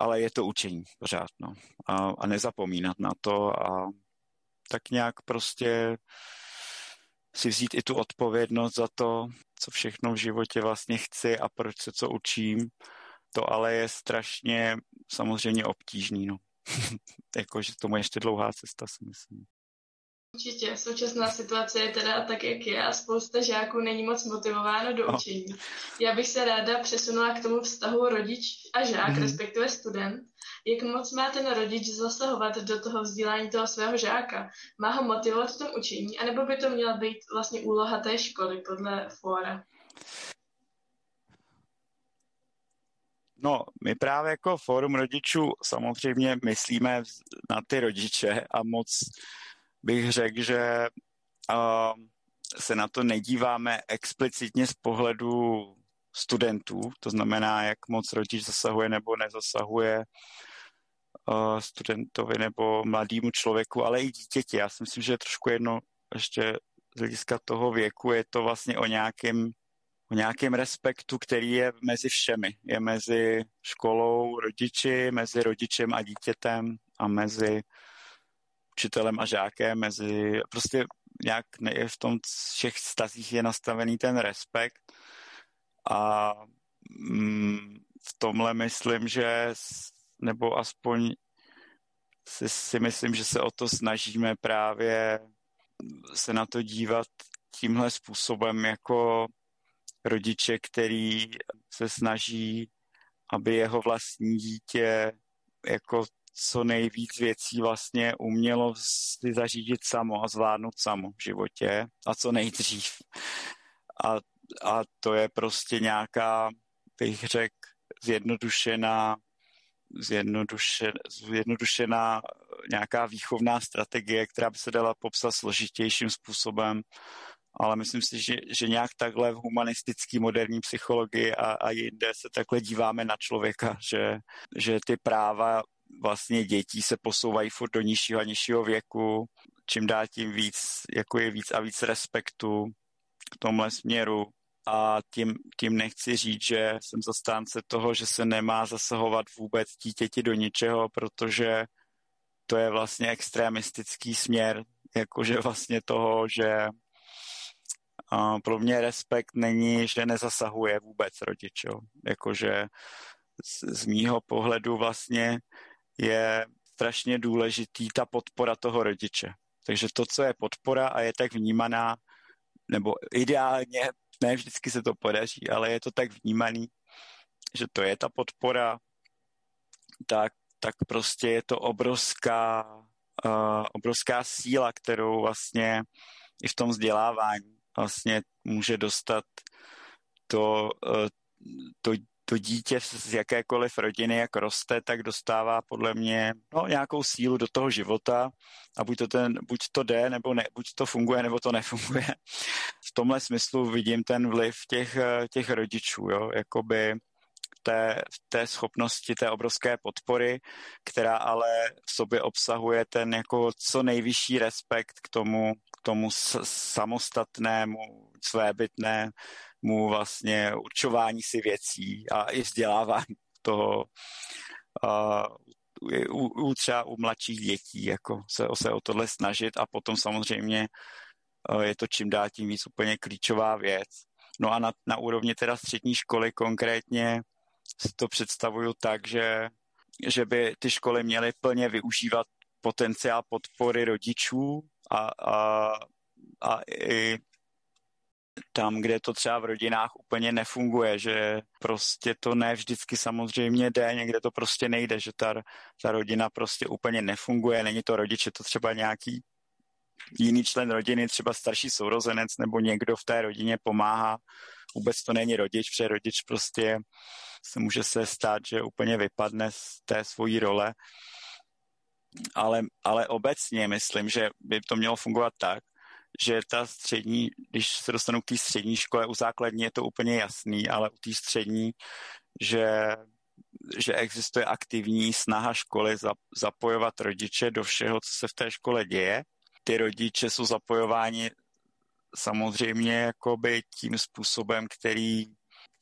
B: ale je to učení pořád. No. A, a nezapomínat na to a tak nějak prostě si vzít i tu odpovědnost za to, co všechno v životě vlastně chci a proč se co učím. To ale je strašně samozřejmě obtížný. No. Jakože tomu ještě dlouhá cesta, si myslím.
A: Určitě, současná situace je teda tak, jak je a spousta žáků není moc motivováno do no. učení. Já bych se ráda přesunula k tomu vztahu rodič a žák, mm-hmm. respektive student. Jak moc má ten rodič zasahovat do toho vzdělání toho svého žáka? Má ho motivovat v tom učení, anebo by to měla být vlastně úloha té školy podle fóra?
B: No, my právě jako fórum rodičů samozřejmě myslíme na ty rodiče a moc bych řekl, že se na to nedíváme explicitně z pohledu studentů, to znamená, jak moc rodič zasahuje nebo nezasahuje studentovi nebo mladému člověku, ale i dítěti. Já si myslím, že je trošku jedno ještě z hlediska toho věku, je to vlastně o nějakém o nějakém respektu, který je mezi všemi. Je mezi školou, rodiči, mezi rodičem a dítětem a mezi učitelem a žákem, mezi prostě nějak je v tom všech stazích je nastavený ten respekt a mm, v tomhle myslím, že nebo aspoň si, si myslím, že se o to snažíme právě se na to dívat tímhle způsobem jako rodiče, který se snaží, aby jeho vlastní dítě jako co nejvíc věcí vlastně umělo si zařídit samo a zvládnout samo v životě a co nejdřív. A, a to je prostě nějaká, bych řekl, zjednodušená, zjednodušená, zjednodušená nějaká výchovná strategie, která by se dala popsat složitějším způsobem, ale myslím si, že, že nějak takhle v humanistický moderní psychologii a, a jinde se takhle díváme na člověka, že, že ty práva vlastně dětí se posouvají furt do nižšího a nižšího věku, čím dál tím víc, jako je víc a víc respektu k tomhle směru. A tím, tím nechci říct, že jsem zastánce toho, že se nemá zasahovat vůbec dítěti do ničeho, protože to je vlastně extremistický směr, jakože vlastně toho, že pro mě respekt není, že nezasahuje vůbec rodič. Jo. Jakože z, z mýho pohledu vlastně je strašně důležitý ta podpora toho rodiče. Takže to, co je podpora a je tak vnímaná, nebo ideálně, ne vždycky se to podaří, ale je to tak vnímaný, že to je ta podpora, tak, tak prostě je to obrovská, uh, obrovská síla, kterou vlastně i v tom vzdělávání vlastně může dostat to, uh, to to dítě z jakékoliv rodiny, jak roste, tak dostává podle mě no, nějakou sílu do toho života a buď to, ten, buď to jde, nebo ne, buď to funguje, nebo to nefunguje. V tomhle smyslu vidím ten vliv těch, těch rodičů, jo, jakoby té, té schopnosti, té obrovské podpory, která ale v sobě obsahuje ten jako co nejvyšší respekt k tomu, k tomu samostatnému, svébytnému vlastně určování si věcí a i vzdělávání toho uh, u, u třeba u mladších dětí, jako se, se o tohle snažit a potom samozřejmě uh, je to čím dál tím víc úplně klíčová věc. No a na, na úrovni teda střední školy konkrétně si to představuju tak, že, že by ty školy měly plně využívat potenciál podpory rodičů a, a, a i tam, kde to třeba v rodinách úplně nefunguje, že prostě to ne vždycky samozřejmě jde, někde to prostě nejde, že ta, ta rodina prostě úplně nefunguje, není to rodič, je to třeba nějaký jiný člen rodiny, třeba starší sourozenec nebo někdo v té rodině pomáhá. Vůbec to není rodič, protože rodič prostě se může se stát, že úplně vypadne z té svojí role. Ale, ale obecně myslím, že by to mělo fungovat tak, že ta střední, když se dostanu k té střední škole, u základní je to úplně jasný, ale u té střední, že, že existuje aktivní snaha školy zapojovat rodiče do všeho, co se v té škole děje. Ty rodiče jsou zapojováni samozřejmě jakoby tím způsobem, který,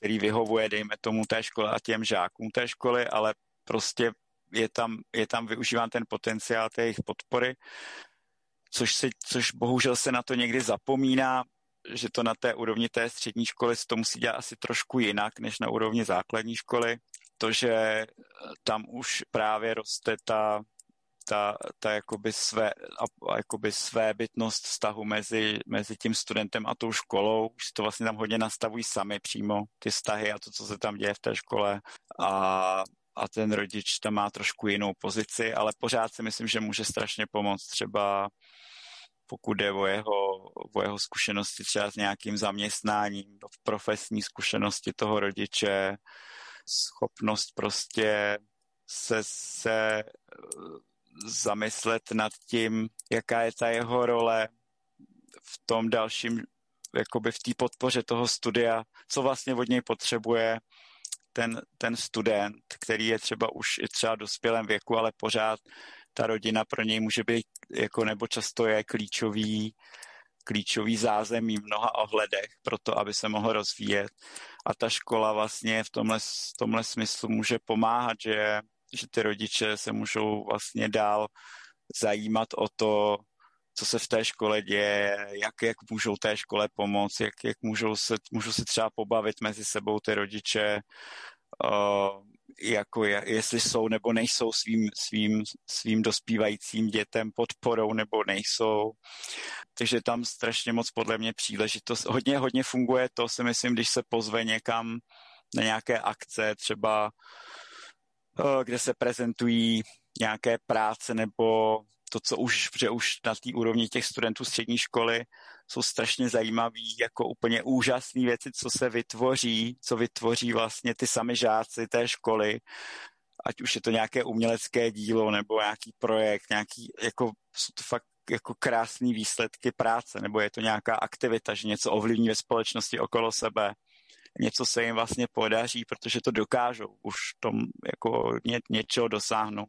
B: který vyhovuje, dejme tomu, té škole a těm žákům té školy, ale prostě je tam, je tam využíván ten potenciál té jejich podpory což, se, což bohužel se na to někdy zapomíná, že to na té úrovni té střední školy se to musí dělat asi trošku jinak než na úrovni základní školy. To, že tam už právě roste ta, ta, ta jakoby své, jakoby své bytnost vztahu mezi, mezi tím studentem a tou školou. Už to vlastně tam hodně nastavují sami přímo, ty vztahy a to, co se tam děje v té škole. A a ten rodič tam má trošku jinou pozici, ale pořád si myslím, že může strašně pomoct třeba pokud jde o jeho, o jeho zkušenosti třeba s nějakým zaměstnáním, profesní zkušenosti toho rodiče, schopnost prostě se, se zamyslet nad tím, jaká je ta jeho role v tom dalším, jakoby v té podpoře toho studia, co vlastně od něj potřebuje ten, ten student, který je třeba už i třeba dospělém věku, ale pořád ta rodina pro něj může být, jako nebo často je klíčový, klíčový zázemí v mnoha ohledech pro to, aby se mohl rozvíjet. A ta škola vlastně v tomhle, v tomhle smyslu může pomáhat, že, že ty rodiče se můžou vlastně dál zajímat o to, co se v té škole děje, jak, jak můžou té škole pomoct, jak, jak můžou, se, můžou se třeba pobavit mezi sebou ty rodiče, uh, jako je, jestli jsou nebo nejsou svým, svým, svým dospívajícím dětem podporou nebo nejsou. Takže tam strašně moc podle mě příležitost. Hodně, hodně funguje to, si myslím, když se pozve někam na nějaké akce, třeba kde se prezentují nějaké práce nebo to, co už, že už na té úrovni těch studentů střední školy jsou strašně zajímavý, jako úplně úžasné věci, co se vytvoří, co vytvoří vlastně ty sami žáci té školy, ať už je to nějaké umělecké dílo nebo nějaký projekt, nějaký, jako jsou to fakt jako krásné výsledky práce, nebo je to nějaká aktivita, že něco ovlivní ve společnosti okolo sebe, něco se jim vlastně podaří, protože to dokážou už tom jako ně, něčeho dosáhnout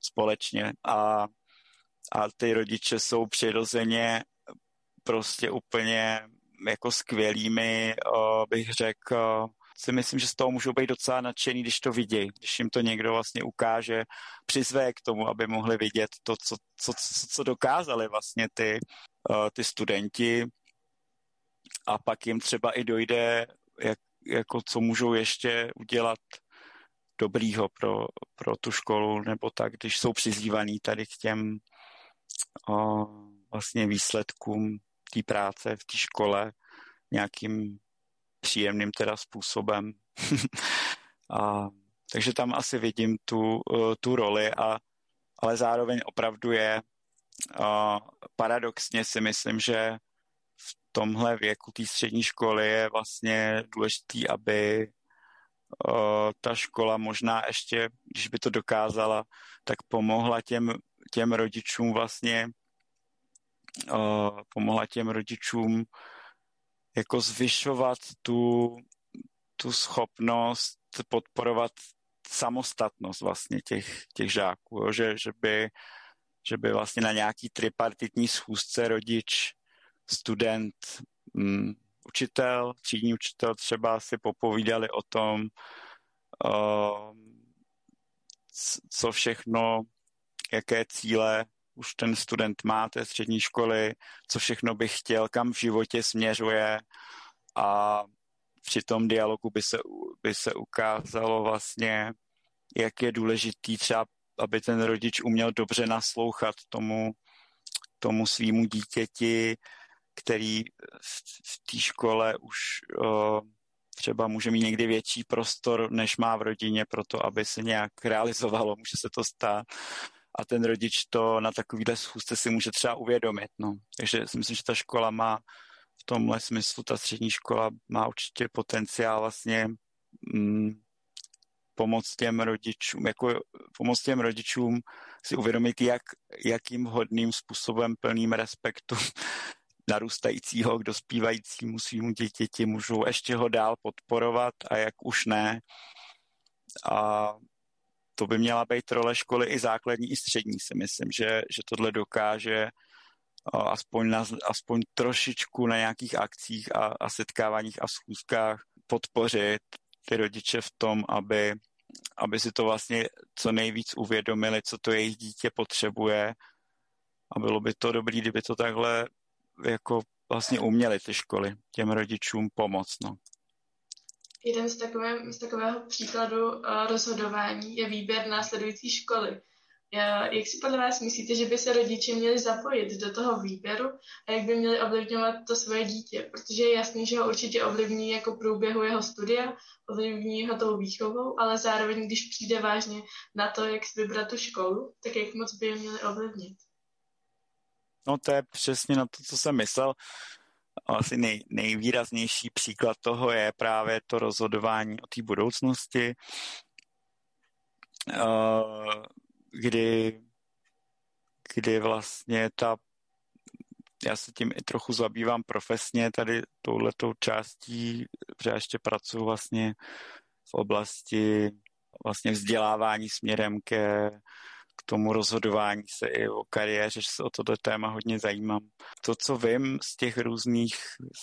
B: společně. A a ty rodiče jsou přirozeně prostě úplně jako skvělými, bych řekl, si myslím, že z toho můžou být docela nadšený, když to vidějí, když jim to někdo vlastně ukáže, přizve k tomu, aby mohli vidět to, co, co, co, co dokázali vlastně ty, ty studenti. A pak jim třeba i dojde, jak, jako co můžou ještě udělat dobrýho pro, pro tu školu, nebo tak, když jsou přizývaný tady k těm o vlastně výsledkům té práce v té škole nějakým příjemným teda způsobem. a, takže tam asi vidím tu, tu roli, a, ale zároveň opravdu je a, paradoxně si myslím, že v tomhle věku té střední školy je vlastně důležitý, aby ta škola možná ještě, když by to dokázala, tak pomohla těm těm rodičům vlastně pomohla těm rodičům jako zvyšovat tu, tu schopnost podporovat samostatnost vlastně těch, těch žáků, jo? Že, že, by, že by vlastně na nějaký tripartitní schůzce rodič, student, um, učitel, třídní učitel třeba si popovídali o tom, uh, co všechno jaké cíle už ten student má té střední školy, co všechno by chtěl, kam v životě směřuje a při tom dialogu by se, by se ukázalo vlastně, jak je důležitý třeba aby ten rodič uměl dobře naslouchat tomu, tomu svýmu dítěti, který v, té škole už třeba může mít někdy větší prostor, než má v rodině, proto aby se nějak realizovalo, může se to stát. A ten rodič to na takovýhle schůzce si může třeba uvědomit. No. Takže si myslím, že ta škola má v tomhle smyslu, ta střední škola má určitě potenciál vlastně mm, pomoct těm rodičům, jako pomoct těm rodičům si uvědomit, jak, jakým hodným způsobem plným respektu narůstajícího k dospívajícímu svýmu dítěti můžou ještě ho dál podporovat a jak už ne. A to by měla být role školy i základní, i střední, si myslím, že, že tohle dokáže aspoň, na, aspoň trošičku na nějakých akcích a, a setkáváních a schůzkách podpořit ty rodiče v tom, aby, aby si to vlastně co nejvíc uvědomili, co to jejich dítě potřebuje. A bylo by to dobré, kdyby to takhle jako vlastně uměli ty školy těm rodičům pomoct. No.
A: Jeden z, takové, z takového příkladu uh, rozhodování je výběr následující školy. Jak si podle vás myslíte, že by se rodiče měli zapojit do toho výběru a jak by měli ovlivňovat to svoje dítě? Protože je jasný, že ho určitě ovlivní jako průběhu jeho studia, ovlivní ho tou výchovou, ale zároveň, když přijde vážně na to, jak si vybrat tu školu, tak jak moc by je měli ovlivnit?
B: No to je přesně na to, co jsem myslel. Asi nej, nejvýraznější příklad toho je právě to rozhodování o té budoucnosti. Uh, kdy, kdy vlastně ta, já se tím i trochu zabývám profesně tady touhletou částí, protože já ještě pracuji vlastně v oblasti vlastně vzdělávání směrem ke k tomu rozhodování se i o kariéře, že se o toto téma hodně zajímám. To, co vím z těch různých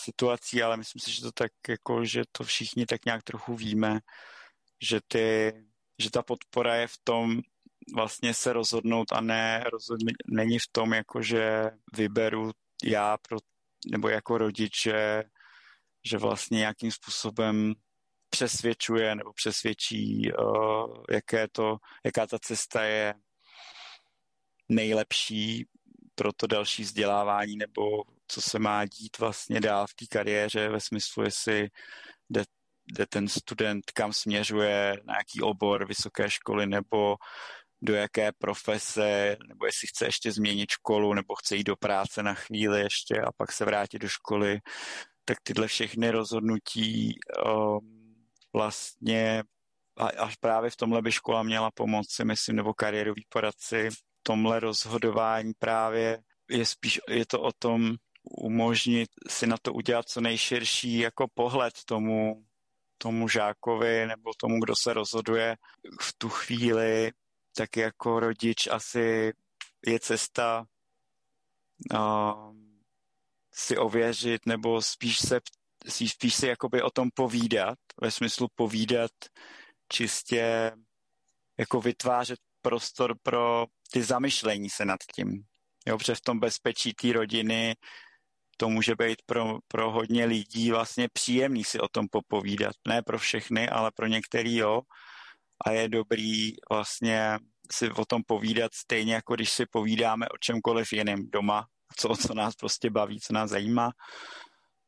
B: situací, ale myslím si, že to tak jako, že to všichni tak nějak trochu víme, že ty, že ta podpora je v tom, vlastně se rozhodnout a ne rozhodně, není v tom, jako že vyberu já pro, nebo jako rodiče, že vlastně nějakým způsobem přesvědčuje nebo přesvědčí, uh, jaké to, jaká ta cesta je nejlepší pro to další vzdělávání nebo co se má dít vlastně dál v té kariéře ve smyslu, jestli jde, jde ten student kam směřuje, na jaký obor vysoké školy nebo do jaké profese, nebo jestli chce ještě změnit školu, nebo chce jít do práce na chvíli ještě a pak se vrátit do školy, tak tyhle všechny rozhodnutí um, vlastně až právě v tomhle by škola měla pomoci, myslím, nebo kariérový poradci, tomhle rozhodování právě je spíš, je to o tom umožnit si na to udělat co nejširší jako pohled tomu, tomu žákovi nebo tomu, kdo se rozhoduje. V tu chvíli, tak jako rodič asi je cesta uh, si ověřit nebo spíš se spíš si jakoby o tom povídat, ve smyslu povídat čistě jako vytvářet prostor pro ty zamyšlení se nad tím. Jo, protože v tom bezpečí té rodiny to může být pro, pro hodně lidí vlastně příjemný si o tom popovídat. Ne pro všechny, ale pro některý jo. A je dobrý vlastně si o tom povídat stejně, jako když si povídáme o čemkoliv jiném doma, co, co nás prostě baví, co nás zajímá.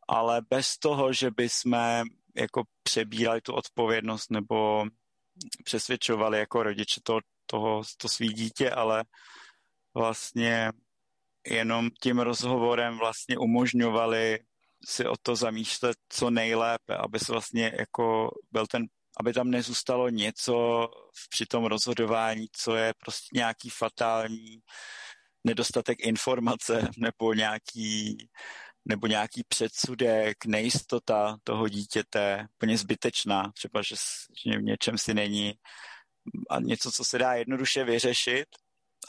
B: Ale bez toho, že by jsme jako přebírali tu odpovědnost nebo přesvědčovali jako rodiče to, toho, to svý dítě, ale vlastně jenom tím rozhovorem vlastně umožňovali si o to zamýšlet co nejlépe, aby se vlastně jako byl ten, aby tam nezůstalo něco při tom rozhodování, co je prostě nějaký fatální nedostatek informace nebo nějaký, nebo nějaký předsudek, nejistota toho dítěte, úplně zbytečná, třeba, že v něčem si není a něco, co se dá jednoduše vyřešit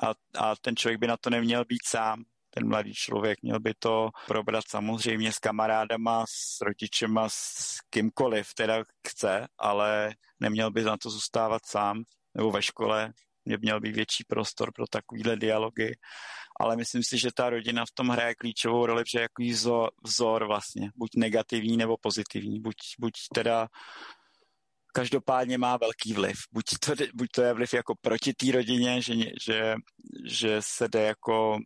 B: a, a ten člověk by na to neměl být sám. Ten mladý člověk měl by to probrat samozřejmě s kamarádama, s rodičema, s kýmkoliv teda chce, ale neměl by na to zůstávat sám. Nebo ve škole mě měl být větší prostor pro takovýhle dialogy, ale myslím si, že ta rodina v tom hraje klíčovou roli, že jaký vzor, vzor vlastně, buď negativní nebo pozitivní, buď, buď teda každopádně má velký vliv. Buď to, buď to je vliv jako proti té rodině, že, že, že se jde jako,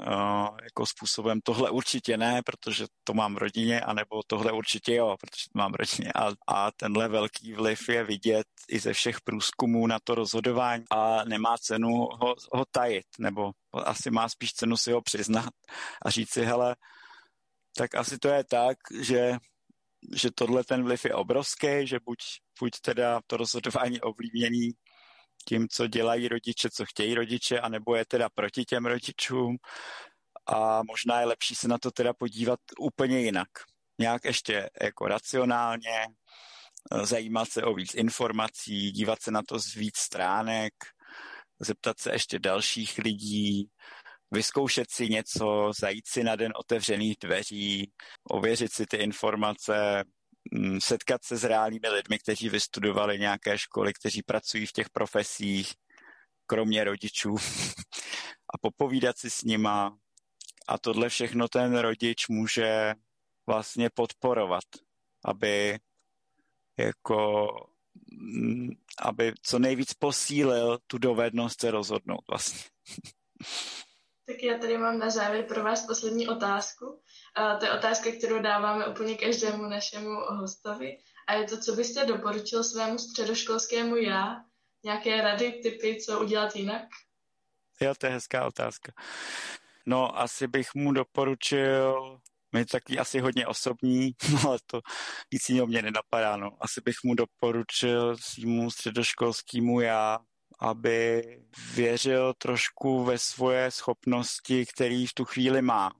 B: uh, jako způsobem tohle určitě ne, protože to mám v rodině, anebo tohle určitě jo, protože to mám v rodině. A, a tenhle velký vliv je vidět i ze všech průzkumů na to rozhodování a nemá cenu ho, ho tajit, nebo asi má spíš cenu si ho přiznat a říct si, hele, tak asi to je tak, že že tohle ten vliv je obrovský, že buď, buď teda to rozhodování ovlivněný tím, co dělají rodiče, co chtějí rodiče, anebo je teda proti těm rodičům a možná je lepší se na to teda podívat úplně jinak. Nějak ještě jako racionálně, zajímat se o víc informací, dívat se na to z víc stránek, zeptat se ještě dalších lidí, vyzkoušet si něco, zajít si na den otevřených dveří, ověřit si ty informace, setkat se s reálnými lidmi, kteří vystudovali nějaké školy, kteří pracují v těch profesích, kromě rodičů, a popovídat si s nima. A tohle všechno ten rodič může vlastně podporovat, aby jako mm, aby co nejvíc posílil tu dovednost se rozhodnout vlastně.
A: Tak já tady mám na závěr pro vás poslední otázku. To je otázka, kterou dáváme úplně každému našemu hostovi. A je to, co byste doporučil svému středoškolskému já? Nějaké rady, typy, co udělat jinak?
B: Jo, to je hezká otázka. No, asi bych mu doporučil, je taky asi hodně osobní, ale to nic jiného mě nenapadá, no. Asi bych mu doporučil svýmu středoškolskému já, aby věřil trošku ve svoje schopnosti, který v tu chvíli má.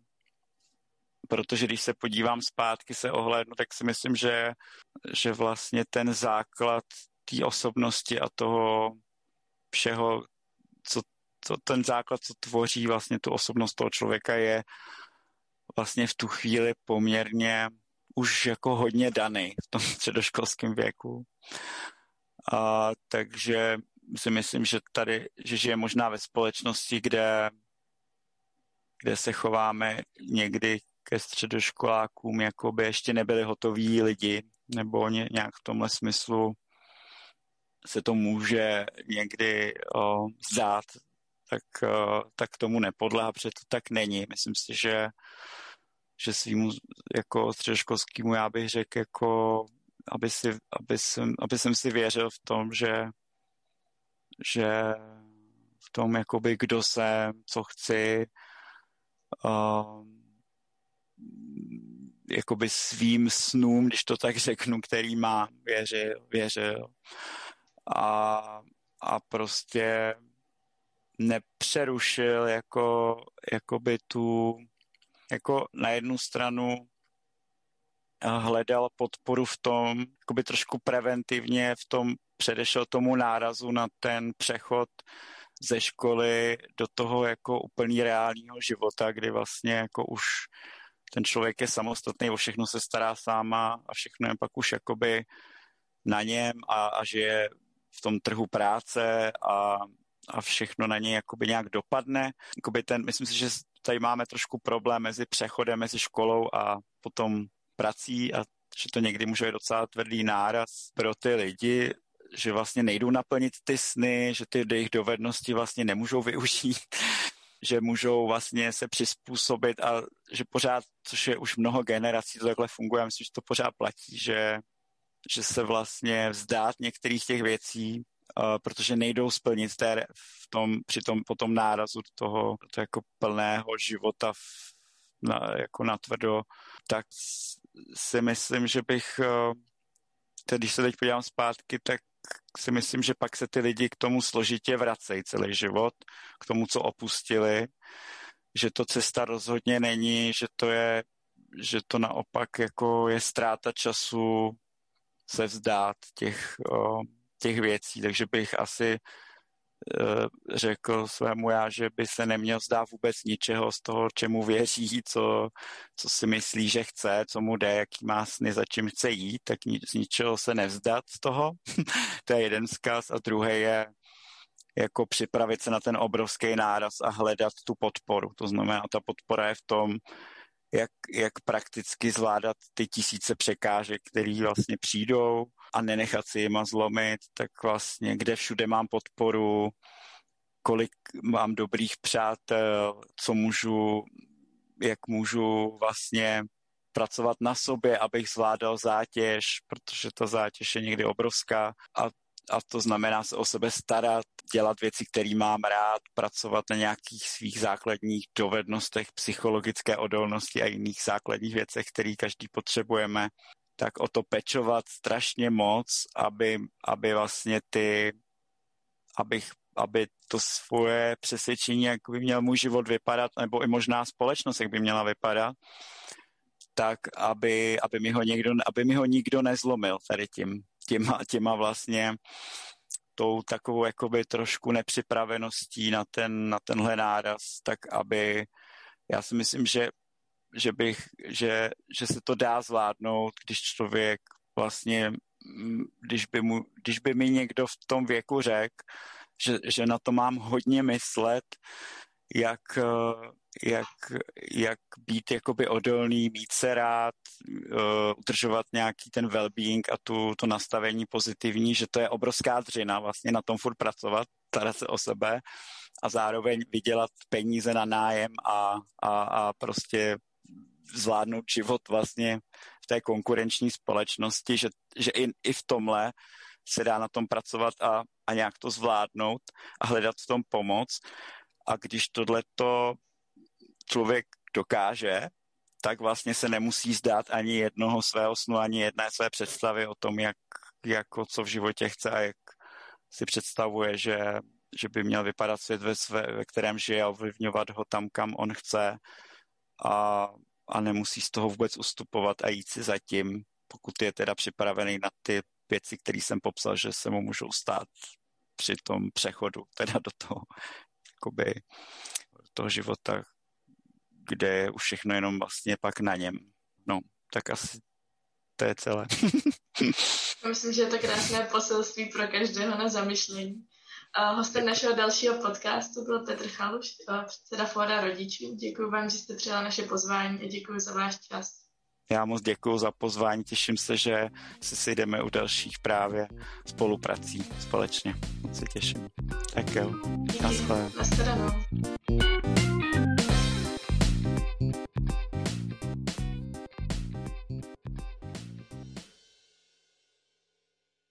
B: Protože když se podívám zpátky, se ohlédnu, tak si myslím, že, že vlastně ten základ té osobnosti a toho všeho, co, co ten základ, co tvoří vlastně tu osobnost toho člověka, je vlastně v tu chvíli poměrně už jako hodně daný v tom středoškolském věku. A, takže si myslím, že tady, že žije možná ve společnosti, kde, kde se chováme někdy ke středoškolákům, jako by ještě nebyli hotoví lidi, nebo ně, nějak v tomhle smyslu se to může někdy o, zdát, tak, o, tak tomu nepodlehá, protože to tak není. Myslím si, že, že svýmu jako středoškolskému já bych řekl, jako, aby, si, aby, jsem, aby jsem si věřil v tom, že že v tom, jakoby, kdo jsem, co chci, uh, jakoby svým snům, když to tak řeknu, který mám, věřil, věřil. A, a prostě nepřerušil jako, jakoby tu, jako na jednu stranu hledal podporu v tom, jakoby trošku preventivně v tom předešel tomu nárazu na ten přechod ze školy do toho jako úplný reálního života, kdy vlastně jako už ten člověk je samostatný, o všechno se stará sáma a všechno je pak už jakoby na něm a, a žije v tom trhu práce a, a všechno na něj jakoby nějak dopadne. Jakoby ten, myslím si, že tady máme trošku problém mezi přechodem mezi školou a potom prací a že to někdy může být docela tvrdý náraz pro ty lidi, že vlastně nejdou naplnit ty sny, že ty jejich dovednosti vlastně nemůžou využít, že můžou vlastně se přizpůsobit a že pořád, což je už mnoho generací, to takhle funguje, já myslím, že to pořád platí, že, že se vlastně vzdát některých těch věcí, uh, protože nejdou splnit té, v tom, při tom potom nárazu toho, toho jako plného života v, na, jako natvrdo, tak si myslím, že bych, uh, když se teď podívám zpátky, tak si myslím, že pak se ty lidi k tomu složitě vracejí celý život, k tomu, co opustili, že to cesta rozhodně není, že to je, že to naopak jako je ztráta času se vzdát těch, těch věcí, takže bych asi řekl svému já, že by se neměl zdát vůbec ničeho z toho, čemu věří, co, co si myslí, že chce, co mu jde, jaký má sny, za čím chce jít, tak z ničeho se nevzdat z toho. to je jeden zkaz a druhý je jako připravit se na ten obrovský náraz a hledat tu podporu. To znamená, ta podpora je v tom, jak, jak prakticky zvládat ty tisíce překážek, které vlastně přijdou, a nenechat si jima zlomit, tak vlastně kde všude mám podporu, kolik mám dobrých přátel, co můžu, jak můžu vlastně pracovat na sobě, abych zvládal zátěž, protože ta zátěž je někdy obrovská. A a to znamená se o sebe starat, dělat věci, které mám rád, pracovat na nějakých svých základních dovednostech, psychologické odolnosti a jiných základních věcech, které každý potřebujeme, tak o to pečovat strašně moc, aby, aby vlastně ty, abych, aby to svoje přesvědčení, jak by měl můj život vypadat, nebo i možná společnost, jak by měla vypadat, tak aby, aby, mi ho někdo, aby mi ho nikdo nezlomil tady tím, těma, těma vlastně tou takovou jakoby trošku nepřipraveností na, ten, na tenhle náraz, tak aby já si myslím, že, že, bych, že, že se to dá zvládnout, když člověk vlastně, mm, když by, mu, když by mi někdo v tom věku řekl, že, že na to mám hodně myslet, jak, eh, jak, jak být jakoby odolný, mít se rád, uh, udržovat nějaký ten well-being a tu, to nastavení pozitivní, že to je obrovská dřina vlastně na tom furt pracovat, starat se o sebe a zároveň vydělat peníze na nájem a, a, a prostě zvládnout život vlastně v té konkurenční společnosti, že, že i, i v tomhle se dá na tom pracovat a, a nějak to zvládnout a hledat v tom pomoc. A když tohleto člověk dokáže, tak vlastně se nemusí zdát ani jednoho svého snu, ani jedné své představy o tom, jak, jako co v životě chce a jak si představuje, že, že by měl vypadat svět, ve, své, ve kterém žije a ovlivňovat ho tam, kam on chce a, a nemusí z toho vůbec ustupovat a jít si zatím, pokud je teda připravený na ty věci, které jsem popsal, že se mu můžou stát při tom přechodu teda do toho, jakoby, do toho života, kde je už všechno jenom vlastně pak na něm. No, tak asi to je celé.
A: Myslím, že je to krásné poselství pro každého na zamyšlení. Hostem našeho dalšího podcastu byl Petr Chaluš, předseda Fóra rodičů. Děkuji vám, že jste přijala naše pozvání a děkuji za váš čas.
B: Já moc děkuji za pozvání, těším se, že se sejdeme u dalších právě spoluprací společně. Moc se těším. Tak jo,
A: Díky. Naschledanou.